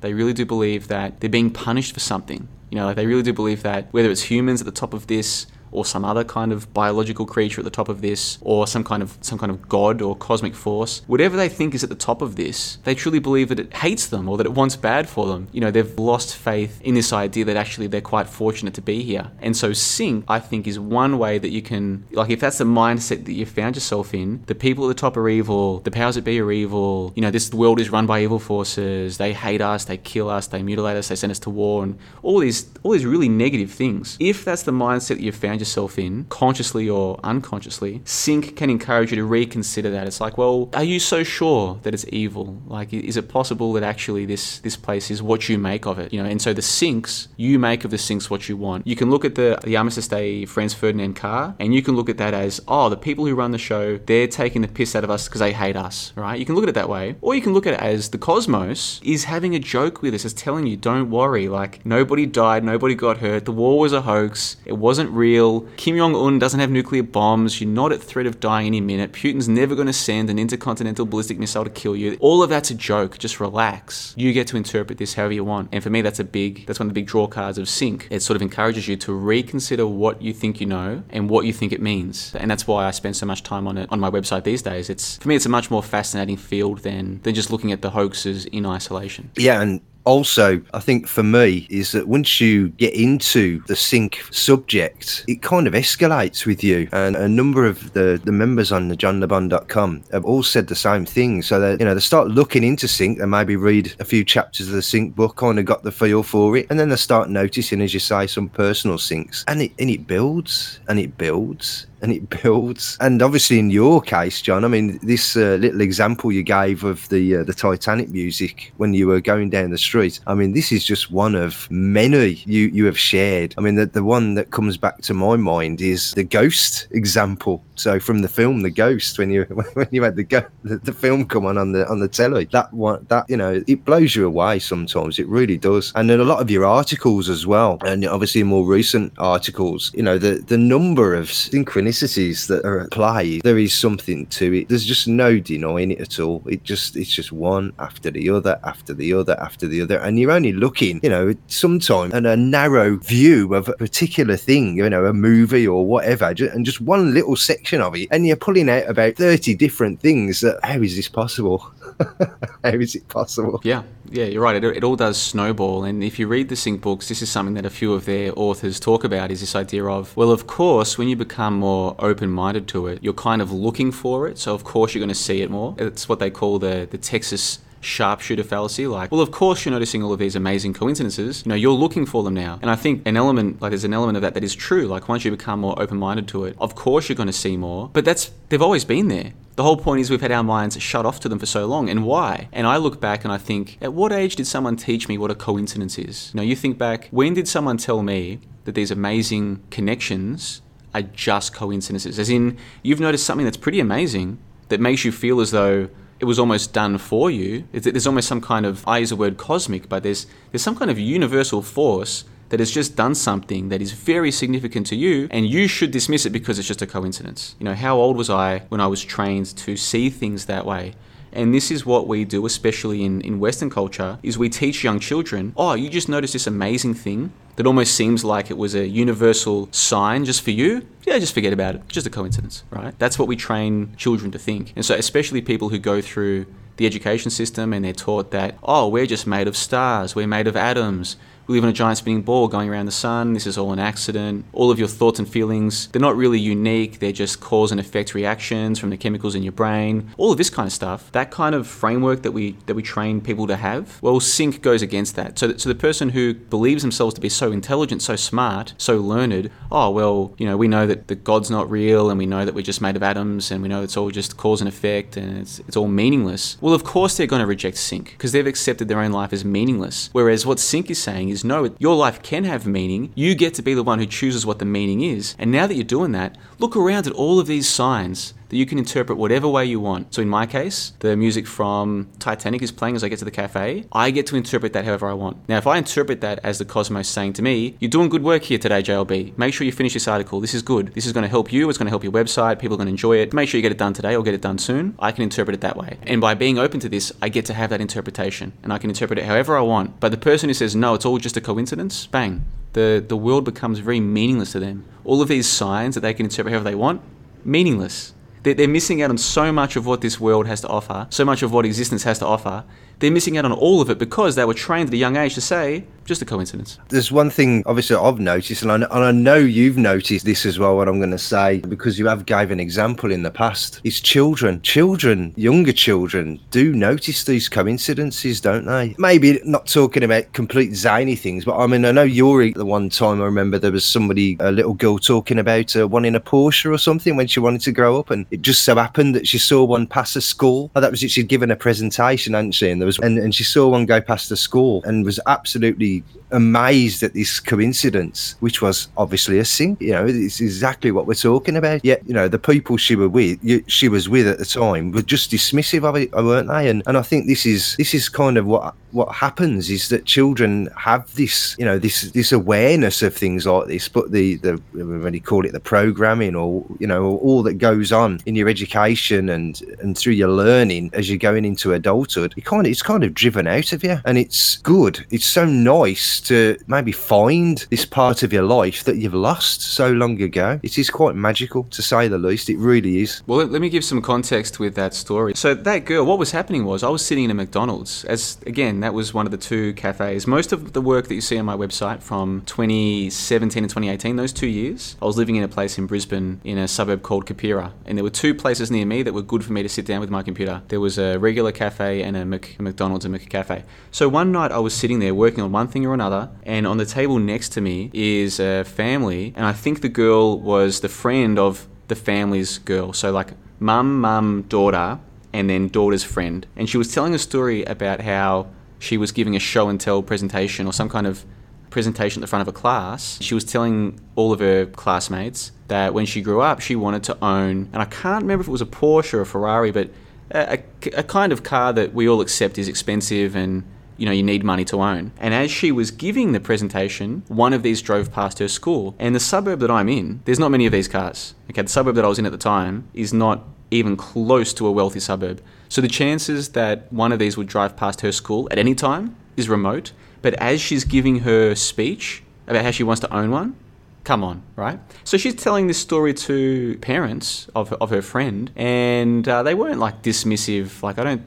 They really do believe that they're being punished for something. You know, like they really do believe that whether it's humans at the top of this or some other kind of biological creature at the top of this, or some kind of some kind of god or cosmic force, whatever they think is at the top of this, they truly believe that it hates them or that it wants bad for them. You know, they've lost faith in this idea that actually they're quite fortunate to be here. And so sync, I think, is one way that you can like if that's the mindset that you found yourself in, the people at the top are evil, the powers that be are evil, you know, this world is run by evil forces, they hate us, they kill us, they mutilate us, they send us to war and all these all these really negative things. If that's the mindset that you found yourself in, consciously or unconsciously, sync can encourage you to reconsider that. It's like, well, are you so sure that it's evil? Like, is it possible that actually this this place is what you make of it? You know, and so the syncs, you make of the syncs what you want. You can look at the the Armistice Day Franz Ferdinand car, and you can look at that as, oh, the people who run the show, they're taking the piss out of us because they hate us, right? You can look at it that way, or you can look at it as the cosmos is having a joke with us, is telling you, don't worry, like nobody died, nobody got hurt, the war was a hoax, it wasn't real. Kim Jong Un doesn't have nuclear bombs. You're not at threat of dying any minute. Putin's never going to send an intercontinental ballistic missile to kill you. All of that's a joke. Just relax. You get to interpret this however you want. And for me, that's a big, that's one of the big draw cards of Sync. It sort of encourages you to reconsider what you think you know and what you think it means. And that's why I spend so much time on it on my website these days. It's for me, it's a much more fascinating field than than just looking at the hoaxes in isolation. Yeah, and also, I think for me is that once you get into the sync subject, it kind of escalates with you. And a number of the, the members on the johnlebon.com have all said the same thing. So that, you know, they start looking into sync, they maybe read a few chapters of the sync book, kind of got the feel for it. And then they start noticing, as you say, some personal syncs. And it, and it builds and it builds and it builds. And obviously, in your case, John, I mean, this uh, little example you gave of the uh, the Titanic music when you were going down the street. I mean, this is just one of many you you have shared. I mean, the, the one that comes back to my mind is the ghost example. So from the film The Ghost, when you when you had the go, the, the film come on on the on the telly, that one that you know it blows you away sometimes. It really does. And then a lot of your articles as well, and obviously more recent articles. You know, the the number of synchronicities that are at play, there is something to it. There's just no denying it at all. It just it's just one after the other, after the other, after the other, and you're only looking, you know, sometimes at a narrow view of a particular thing, you know, a movie or whatever, and just one little section of it, and you're pulling out about thirty different things. That how is this possible? how is it possible? Yeah, yeah, you're right. It, it all does snowball, and if you read the sync books, this is something that a few of their authors talk about: is this idea of, well, of course, when you become more open-minded to it, you're kind of looking for it, so of course you're going to see it more. It's what they call the the Texas sharpshooter fallacy like well of course you're noticing all of these amazing coincidences. You know you're looking for them now. And i think an element like there's an element of that that is true. Like once you become more open-minded to it of course you're going to see more. But that's they've always been there. The whole point is we've had our minds shut off to them for so long, and why? And I look back and I think, at what age did someone teach me what a coincidence is? You know, you think back, when did someone tell me that these amazing connections are just coincidences? As in, you've noticed something that's pretty amazing that makes you feel as though it was almost done for you. There's almost some kind of, I use the word cosmic, but there's, there's some kind of universal force that has just done something that is very significant to you and you should dismiss it because it's just a coincidence. You know, how old was I when I was trained to see things that way? And this is what we do, especially in, in Western culture, is we teach young children, oh, you just noticed this amazing thing that almost seems like it was a universal sign just for you. Yeah, just forget about it. Just a coincidence, right? That's what we train children to think. And so especially people who go through the education system and they're taught that, oh, we're just made of stars, we're made of atoms, we live on a giant spinning ball going around the sun. This is all an accident. All of your thoughts and feelings, they're not really unique. They're just cause and effect reactions from the chemicals in your brain. All of this kind of stuff. That kind of framework that we that we train people to have. Well, sync goes against that. So, so the person who believes themselves to be so intelligent, so smart, so learned, oh well, you know, we know that the God's not real, and we know that we're just made of atoms, and we know it's all just cause and effect, and it's it's all meaningless. Well, of course they're going to reject sync because they've accepted their own life as meaningless. Whereas what sync is saying is no, your life can have meaning. You get to be the one who chooses what the meaning is. And now that you're doing that, look around at all of these signs that you can interpret whatever way you want. So in my case, the music from Titanic is playing as I get to the cafe. I get to interpret that however I want. Now, if I interpret that as the cosmos saying to me, "You're doing good work here today, JLB. Make sure you finish this article. This is good. This is going to help you. It's going to help your website. People are going to enjoy it. Make sure you get it done today or get it done soon." I can interpret it that way. And by being open to this, I get to have that interpretation, and I can interpret it however I want. But the person who says no, it's all just a coincidence, bang, the, the world becomes very meaningless to them. All of these signs that they can interpret however they want, meaningless. They're, missing out on so much of what this world has to offer, so much of what existence has to offer. They're missing out on all of it because they were trained at a young age to say, just a coincidence. There's one thing, obviously, I've noticed, and I, and I know you've noticed this as well. What I'm going to say, because you have gave an example in the past, is children, children, younger children do notice these coincidences, don't they? Maybe not talking about complete zany things, but I mean, I know you're the one time I remember there was somebody, a little girl, talking about uh, wanting a Porsche or something when she wanted to grow up, and it just so happened that she saw one pass a school. Oh, that was it. She'd given a presentation, hadn't she? And there was, and, and she saw one go past the school and was absolutely amazed at this coincidence, which was obviously a sync. You know, it's exactly what we're talking about. Yet, you know, the people she were with, she was with at the time, were just dismissive of it, weren't they? And and I think this is this is kind of what what happens is that children have this, you know, this this awareness of things like this, but the the when you call it the programming or you know all that goes on in your education and and through your learning as you're going into adulthood, it kind of it's kind of driven out of you, and it's good. It's so nice to maybe find this part of your life that you've lost so long ago. It is quite magical, to say the least. It really is. Well, let me give some context with that story. So, that girl, what was happening was I was sitting in a McDonald's, as again, that was one of the two cafes. Most of the work that you see on my website from 2017 and 2018, those two years, I was living in a place in Brisbane in a suburb called Kapira. And there were two places near me that were good for me to sit down with my computer. There was a regular cafe and a Mc, McDonald's and McCafe. So, one night I was sitting there working on one thing or another another. And on the table next to me is a family, and I think the girl was the friend of the family's girl. So like mum, mum, daughter, and then daughter's friend. And she was telling a story about how she was giving a show and tell presentation or some kind of presentation at the front of a class. She was telling all of her classmates that when she grew up, she wanted to own, and I can't remember if it was a Porsche or a Ferrari, but a, a, kind of car that we all accept is expensive and you know, you need money to own. And as she was giving the presentation, one of these drove past her school. And the suburb that I'm in, there's not many of these cars. Okay, the suburb that I was in at the time is not even close to a wealthy suburb. So the chances that one of these would drive past her school at any time is remote. But as she's giving her speech about how she wants to own one, come on, right? So she's telling this story to parents of, of her friend, and uh, they weren't like dismissive. Like, I don't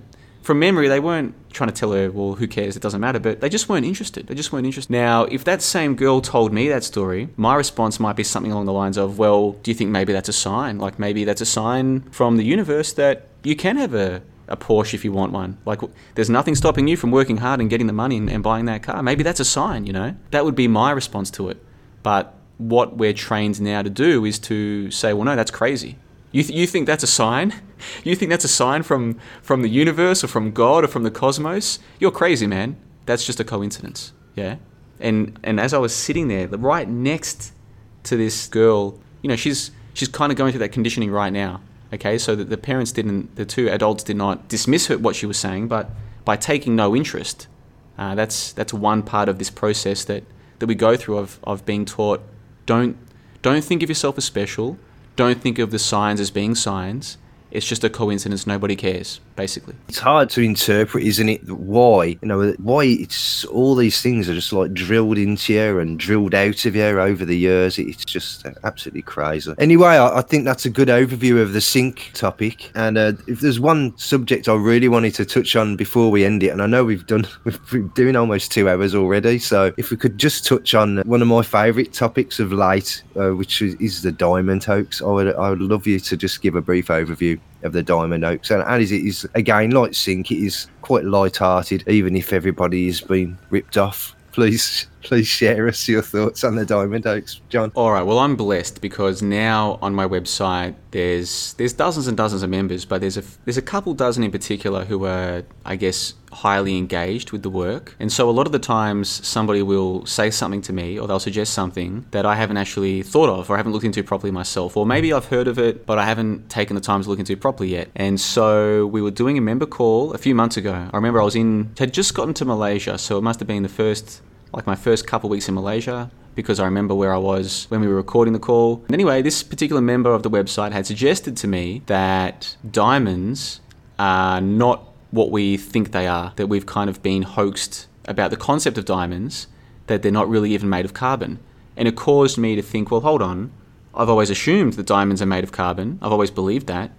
from memory, they weren't trying to tell her, well, who cares? It doesn't matter. But they just weren't interested. They just weren't interested. Now, if that same girl told me that story, my response might be something along the lines of, well, do you think maybe that's a sign? Like maybe that's a sign from the universe that you can have a, a Porsche if you want one. Like, there's nothing stopping you from working hard and getting the money and, and buying that car. Maybe that's a sign, you know? That would be my response to it. But what we're trained now to do is to say, well, no, that's crazy. You, th- you think that's a sign? You think that's a sign from, from the universe or from God or from the cosmos? You're crazy, man. That's just a coincidence. Yeah? And, and as I was sitting there, right next to this girl, you know, she's, she's kind of going through that conditioning right now. Okay, so that the parents didn't, the two adults did not dismiss her, what she was saying, but by taking no interest, uh, that's, that's one part of this process that, that we go through of, of being taught don't, don't think of yourself as special don't think of the signs as being signs. It's just a coincidence. Nobody cares, basically. It's hard to interpret, isn't it? Why, you know, why it's all these things are just like drilled into you and drilled out of you over the years. It's just absolutely crazy. Anyway, I, I think that's a good overview of the sync topic. And uh, if there's one subject I really wanted to touch on before we end it, and I know we've done, we've been doing almost two hours already. So if we could just touch on one of my favourite topics of late, uh, which is, is the diamond hoax, I would, I would love you to just give a brief overview of the Diamond Hoax. And as it is, again, like Sync, it is quite light-hearted, even if everybody has been ripped off. Please, please share us your thoughts on the Diamond Hoax, John. All right. Well, I'm blessed because now on my website there's there's dozens and dozens of members, but there's a there's a couple dozen in particular who are, I guess, highly engaged with the work. And so a lot of the times somebody will say something to me or they'll suggest something that I haven't actually thought of or haven't looked into properly myself. Or maybe I've heard of it, but I haven't taken the time to look into it properly yet. And so we were doing a member call a few months ago. I remember I was in, had just gotten to Malaysia. So it must have been the first, like my first couple weeks in Malaysia because I remember where I was when we were recording the call. And anyway, this particular member of the website had suggested to me that diamonds are not what we think they are, that we've kind of been hoaxed about the concept of diamonds, that they're not really even made of carbon. And it caused me to think, well, hold on, I've always assumed that diamonds are made of carbon, I've always believed that.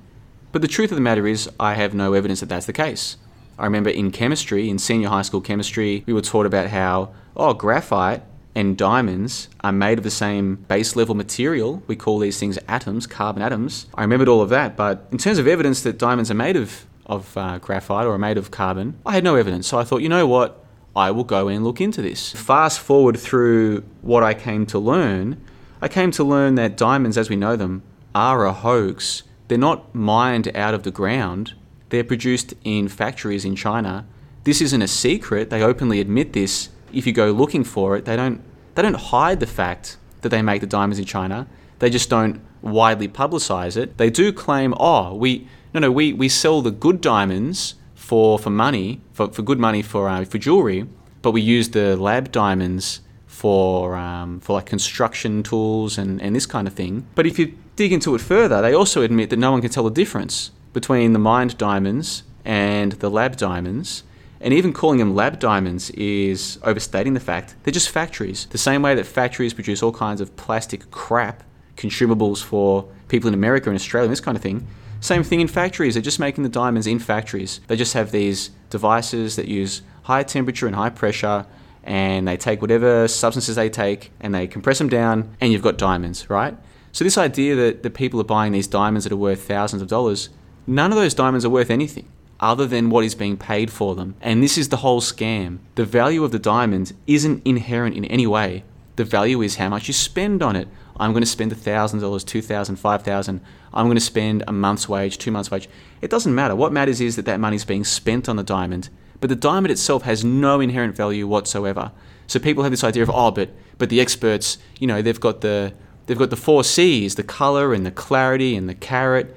But the truth of the matter is, I have no evidence that that's the case. I remember in chemistry, in senior high school chemistry, we were taught about how, oh, graphite and diamonds are made of the same base level material. We call these things atoms, carbon atoms. I remembered all of that, but in terms of evidence that diamonds are made of of uh, graphite or are made of carbon. I had no evidence, so I thought, you know what? I will go and look into this. Fast forward through what I came to learn, I came to learn that diamonds, as we know them, are a hoax. They're not mined out of the ground, they're produced in factories in China. This isn't a secret, they openly admit this. If you go looking for it, they don't, they don't hide the fact that they make the diamonds in China, they just don't widely publicize it. They do claim, oh, we no, no, we, we sell the good diamonds for, for money, for, for good money for, uh, for jewelry, but we use the lab diamonds for, um, for like construction tools and, and this kind of thing. But if you dig into it further, they also admit that no one can tell the difference between the mined diamonds and the lab diamonds. And even calling them lab diamonds is overstating the fact they're just factories. The same way that factories produce all kinds of plastic crap, consumables for people in America and Australia, and this kind of thing, same thing in factories. They're just making the diamonds in factories. They just have these devices that use high temperature and high pressure, and they take whatever substances they take and they compress them down, and you've got diamonds, right? So, this idea that, the people are buying these diamonds that are worth thousands of dollars, none of those diamonds are worth anything other than what is being paid for them. And this is the whole scam. The value of the diamond isn't inherent in any way. The value is how much you spend on it. I'm going to spend $1,000, $2,000, $5,000. I'm going to spend a month's wage, two months' wage. It doesn't matter. What matters is that that money is being spent on the diamond, but the diamond itself has no inherent value whatsoever. So people have this idea of, oh, but but the experts, you know, they've got the they've got the four C's, the color and the clarity and the carat.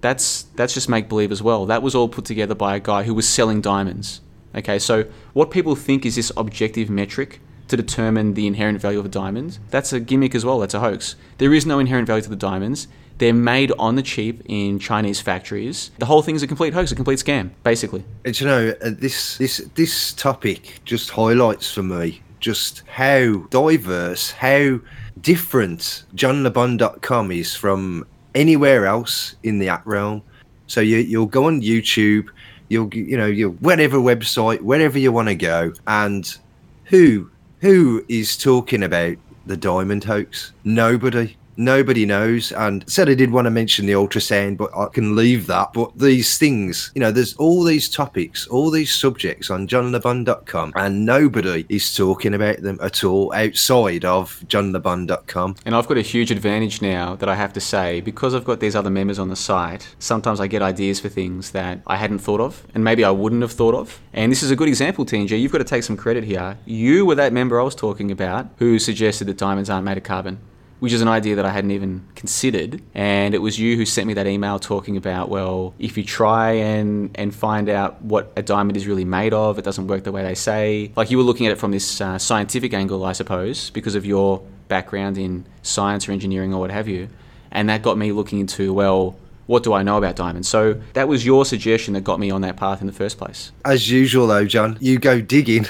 That that's that's just make believe as well. That was all put together by a guy who was selling diamonds. Okay, so what people think is this objective metric to determine the inherent value of a diamond, that's a gimmick as well. That's a hoax. There is no inherent value to the diamonds. They're made on the cheap in Chinese factories. The whole thing is a complete hoax, a complete scam, basically. And you know, uh, this this this topic just highlights for me just how diverse, how different JohnLeBon.com is from anywhere else in the app realm. So you you'll go on YouTube, you'll you know you whatever website, wherever you want to go, and who who is talking about the diamond hoax? Nobody. Nobody knows. And said I did want to mention the ultrasound, but I can leave that. But these things, you know, there's all these topics, all these subjects on johnlebon.com, and nobody is talking about them at all outside of johnlebon.com. And I've got a huge advantage now that I have to say because I've got these other members on the site. Sometimes I get ideas for things that I hadn't thought of, and maybe I wouldn't have thought of. And this is a good example, TNG. You've got to take some credit here. You were that member I was talking about who suggested that diamonds aren't made of carbon which is an idea that I hadn't even considered. And it was you who sent me that email talking about, well, if you try and, and find out what a diamond is really made of, it doesn't work the way they say. Like you were looking at it from this uh, scientific angle, I suppose, because of your background in science or engineering or what have you. And that got me looking into, well, what do I know about diamonds? So that was your suggestion that got me on that path in the first place. As usual, though, John, you go digging.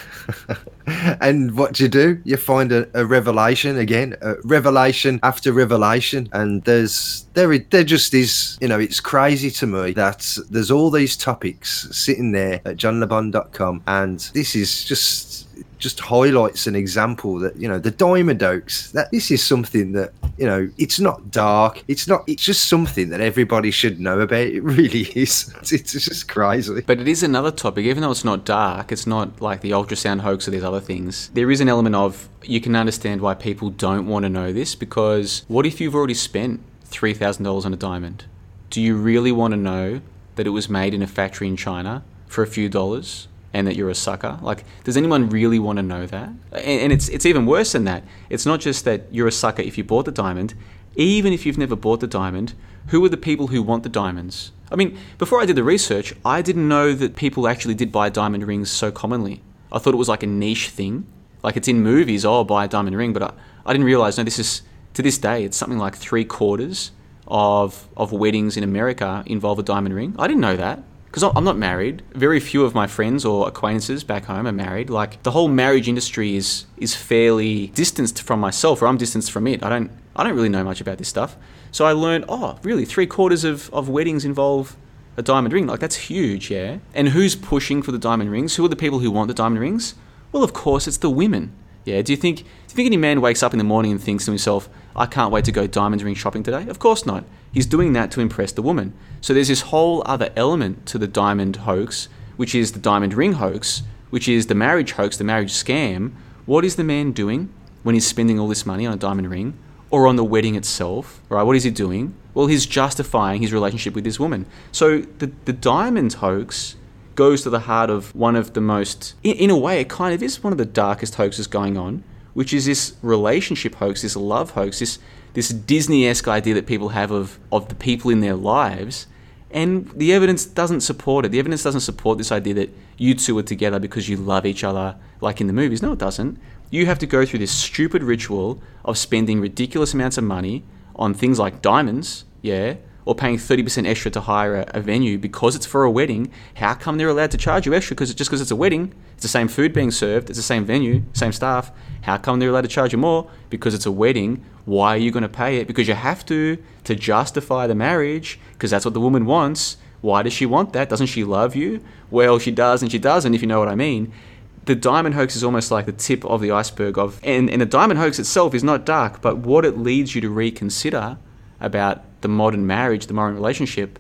and what do you do? You find a, a revelation again, a revelation after revelation, and there's there there just is you know it's crazy to me that there's all these topics sitting there at johnlebon.com, and this is just just highlights an example that you know the diamond hoax that this is something that you know it's not dark. It's not it's just something that everybody should know about. It really is. It's just crazy. But it is another topic. Even though it's not dark it's not like the ultrasound hoax or these other things there is an element of you can understand why people don't want to know this because what if you've already spent $3000 on a diamond? Do you really want to know that it was made in a factory in china for a few dollars and that you're a sucker. Like, does anyone really want to know that? And, and, it's it's even worse than that. It's not just that you're a sucker if you bought the diamond. Even if you've never bought the diamond, who are the people who want the diamonds? I mean, before I did the research, I didn't know that people actually did buy diamond rings so commonly. I thought it was like a niche thing. Like it's in movies, oh, buy a diamond ring, but I, I didn't realize, no, this is, to this day, it's something like three quarters of, of weddings in America involve a diamond ring. I didn't know that because I'm not married. Very few of my friends or acquaintances back home are married. Like the whole marriage industry is is fairly distanced from myself, or I'm distanced from it. I don't I don't really know much about this stuff. So I learned, oh, really, three quarters of, of weddings involve a diamond ring. Like that's huge, yeah. And who's pushing for the diamond rings? Who are the people who want the diamond rings? Well, of course, it's the women. Yeah. Do you think do you think any man wakes up in the morning and thinks to himself, I can't wait to go diamond ring shopping today? Of course not. He's doing that to impress the woman. So there's this whole other element to the diamond hoax, which is the diamond ring hoax, which is the marriage hoax, the marriage scam. What is the man doing when he's spending all this money on a diamond ring or on the wedding itself? Right? What is he doing? Well, he's justifying his relationship with this woman. So the the diamond hoax goes to the heart of one of the most, in, in a way, it kind of is one of the darkest hoaxes going on, which is this relationship hoax, this love hoax, this this Disney-esque idea that people have of of the people in their lives, and the evidence doesn't support it. The evidence doesn't support this idea that you two are together because you love each other, like in the movies. No, it doesn't. You have to go through this stupid ritual of spending ridiculous amounts of money on things like diamonds, yeah, or paying 30% extra to hire a, a, venue because it's for a wedding, how come they're allowed to charge you extra because just because it's a wedding? It's the same food being served, it's the same venue, same staff. How come they're allowed to charge you more? Because it's a wedding. Why are you going to pay it? Because you have to to justify the marriage because that's what the woman wants. Why does she want that? Doesn't she love you? Well, she does and she doesn't, if you know what I mean the diamond hoax is almost like the tip of the iceberg of and, and the diamond hoax itself is not dark but what it leads you to reconsider about the modern marriage, the modern relationship,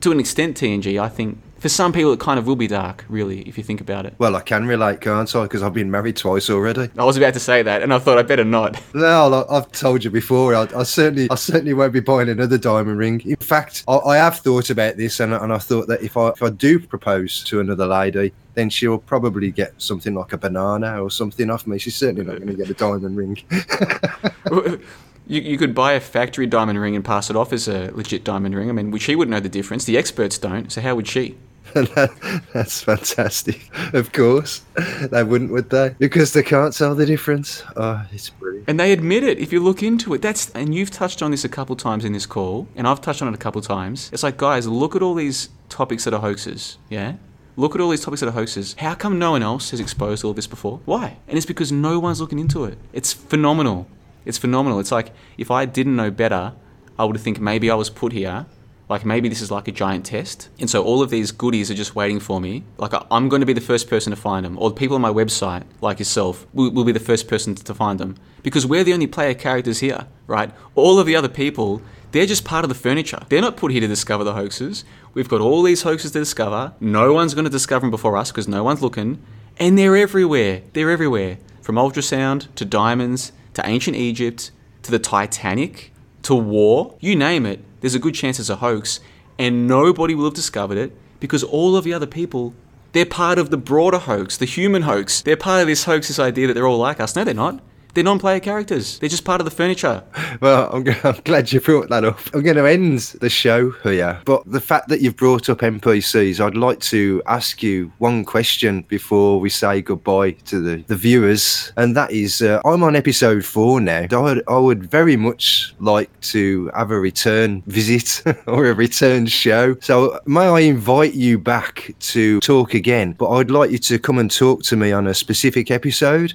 to an extent, TNG, I think for some people it kind of will be dark, really, if you think about it. Well, I can relate, can't I? Because I've been married twice already. I was about to say that, and I thought I better not. No, I've told you before. I, I certainly, I certainly won't be buying another diamond ring. In fact, I, I have thought about this, and, and I thought that if I, if I do propose to another lady, then she'll probably get something like a banana or something off me. She's certainly not going to get a diamond ring. You, you could buy a factory diamond ring and pass it off as a legit diamond ring. I mean, she wouldn't know the difference. The experts don't. So how would she? that, that's fantastic. Of course, they wouldn't, would they? Because they can't tell the difference. Oh, it's brilliant. And they admit it. If you look into it, that's and you've touched on this a couple times in this call, and I've touched on it a couple times. It's like, guys, look at all these topics that are hoaxes. Yeah. Look at all these topics that are hoaxes. How come no one else has exposed all this before? Why? And it's because no one's looking into it. It's phenomenal. It's phenomenal. It's like if I didn't know better, I would think maybe I was put here. Like maybe this is like a giant test. And so all of these goodies are just waiting for me. Like I'm going to be the first person to find them. Or the people on my website, like yourself, will be the first person to find them. Because we're the only player characters here, right? All of the other people, they're just part of the furniture. They're not put here to discover the hoaxes. We've got all these hoaxes to discover. No one's going to discover them before us because no one's looking. And they're everywhere. They're everywhere. From ultrasound to diamonds to ancient Egypt, to the Titanic, to war, you name it, there's a good chance it's a hoax, and nobody will have discovered it because all of the other people, they're part of the broader hoax, the human hoax. They're part of this hoax, this idea that they're all like us. No, they're not. They're non-player characters. They're just part of the furniture. Well, I'm, g- I'm glad you brought that up. I'm going to end the show here, but the fact that you've brought up NPCs, I'd like to ask you one question before we say goodbye to the, the viewers, and that is, uh, I'm on episode four now. I would, I would very much like to have a return visit or a return show. So may I invite you back to talk again? But I'd like you to come and talk to me on a specific episode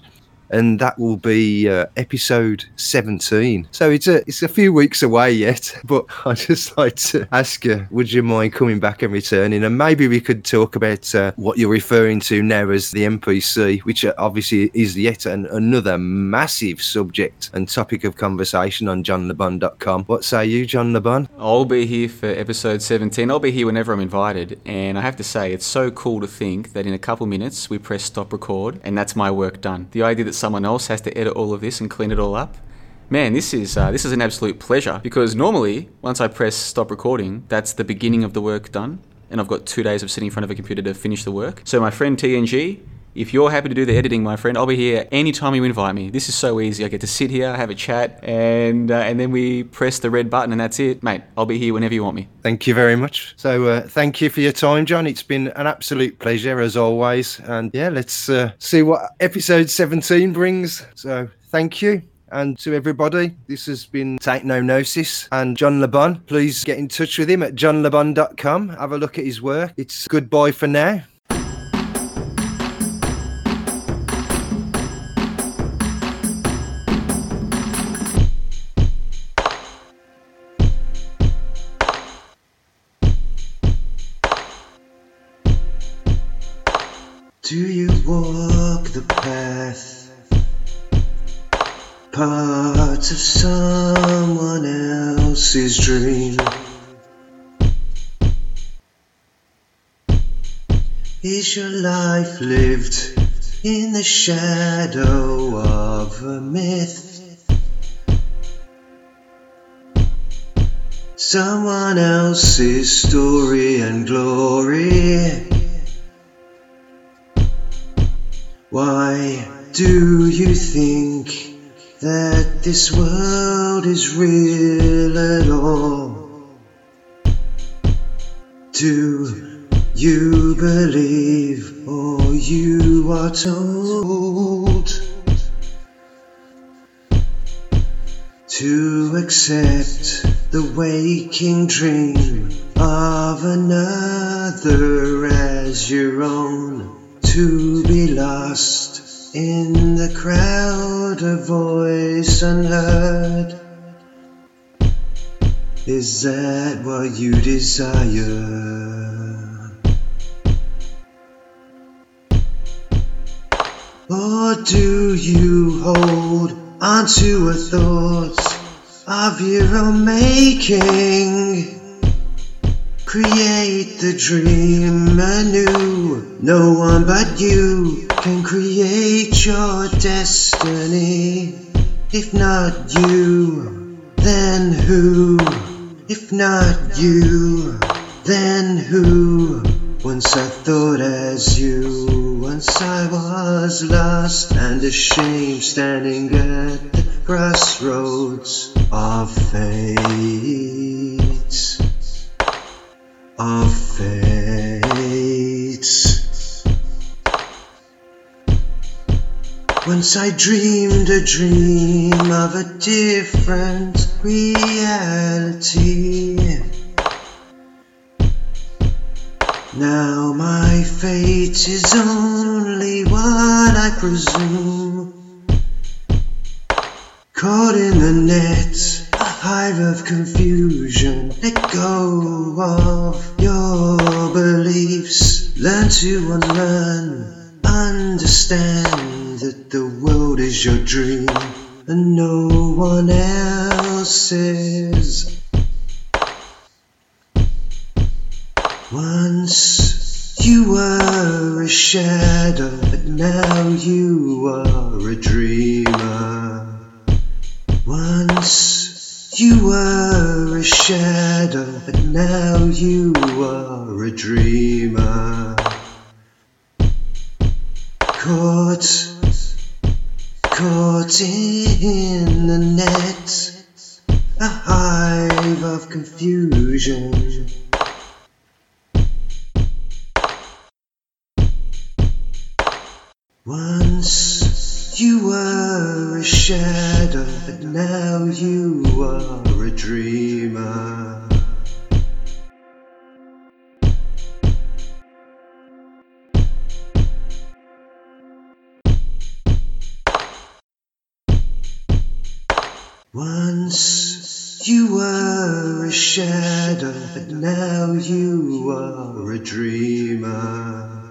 and that will be uh, episode 17. So it's a it's a few weeks away yet, but I'd just like to ask you, would you mind coming back and returning, and maybe we could talk about uh, what you're referring to now as the NPC, which uh, obviously is yet an, another massive subject and topic of conversation on johnlebon.com. What say you, John LeBon? I'll be here for episode 17. I'll be here whenever I'm invited. And I have to say, it's so cool to think that in a couple minutes we press stop record and that's my work done. The idea that someone else has to edit all of this and clean it all up. Man, this is uh, this is an absolute pleasure because normally once I press stop recording, that's the beginning of the work done, and I've got two days of sitting in front of a computer to finish the work. So my friend TNG, if you're happy to do the editing, my friend, I'll be here anytime you invite me. This is so easy. I get to sit here, have a chat, and uh, and then we press the red button, and that's it, mate. I'll be here whenever you want me. Thank you very much. So, uh, thank you for your time, John. It's been an absolute pleasure as always. And yeah, let's uh, see what episode 17 brings. So, thank you. And to everybody, this has been Take No Gnosis and John LeBon. Please get in touch with him at johnlebon.com. Have a look at his work. It's goodbye for now. Of someone else's dream. Is your life lived in the shadow of a myth? Someone else's story and glory. Why do you think that this world is real at all? Do you believe or you are told to accept the waking dream of another as your own? to be lost in the crowd, a voice unheard. Is that what you desire? Or do you hold onto a thought of your own making? Create the dream anew. No one but you can create your destiny. If not you, then who? If not you, then who? Once I thought as you, once I was lost and ashamed, standing at the crossroads of fate of fate. Once I dreamed a dream of a different reality. Now my fate is only what I presume. Caught in the net, a hive of confusion. Go of your beliefs. Learn to unlearn. Understand that the world is your dream and no one else's. Once you were a shadow, but now you are a dreamer. Once you were a shadow, but now you are a dreamer. Caught, caught in the net, a hive of confusion. You were a shadow, but now you are a dreamer. Once you were a shadow, but now you are a dreamer.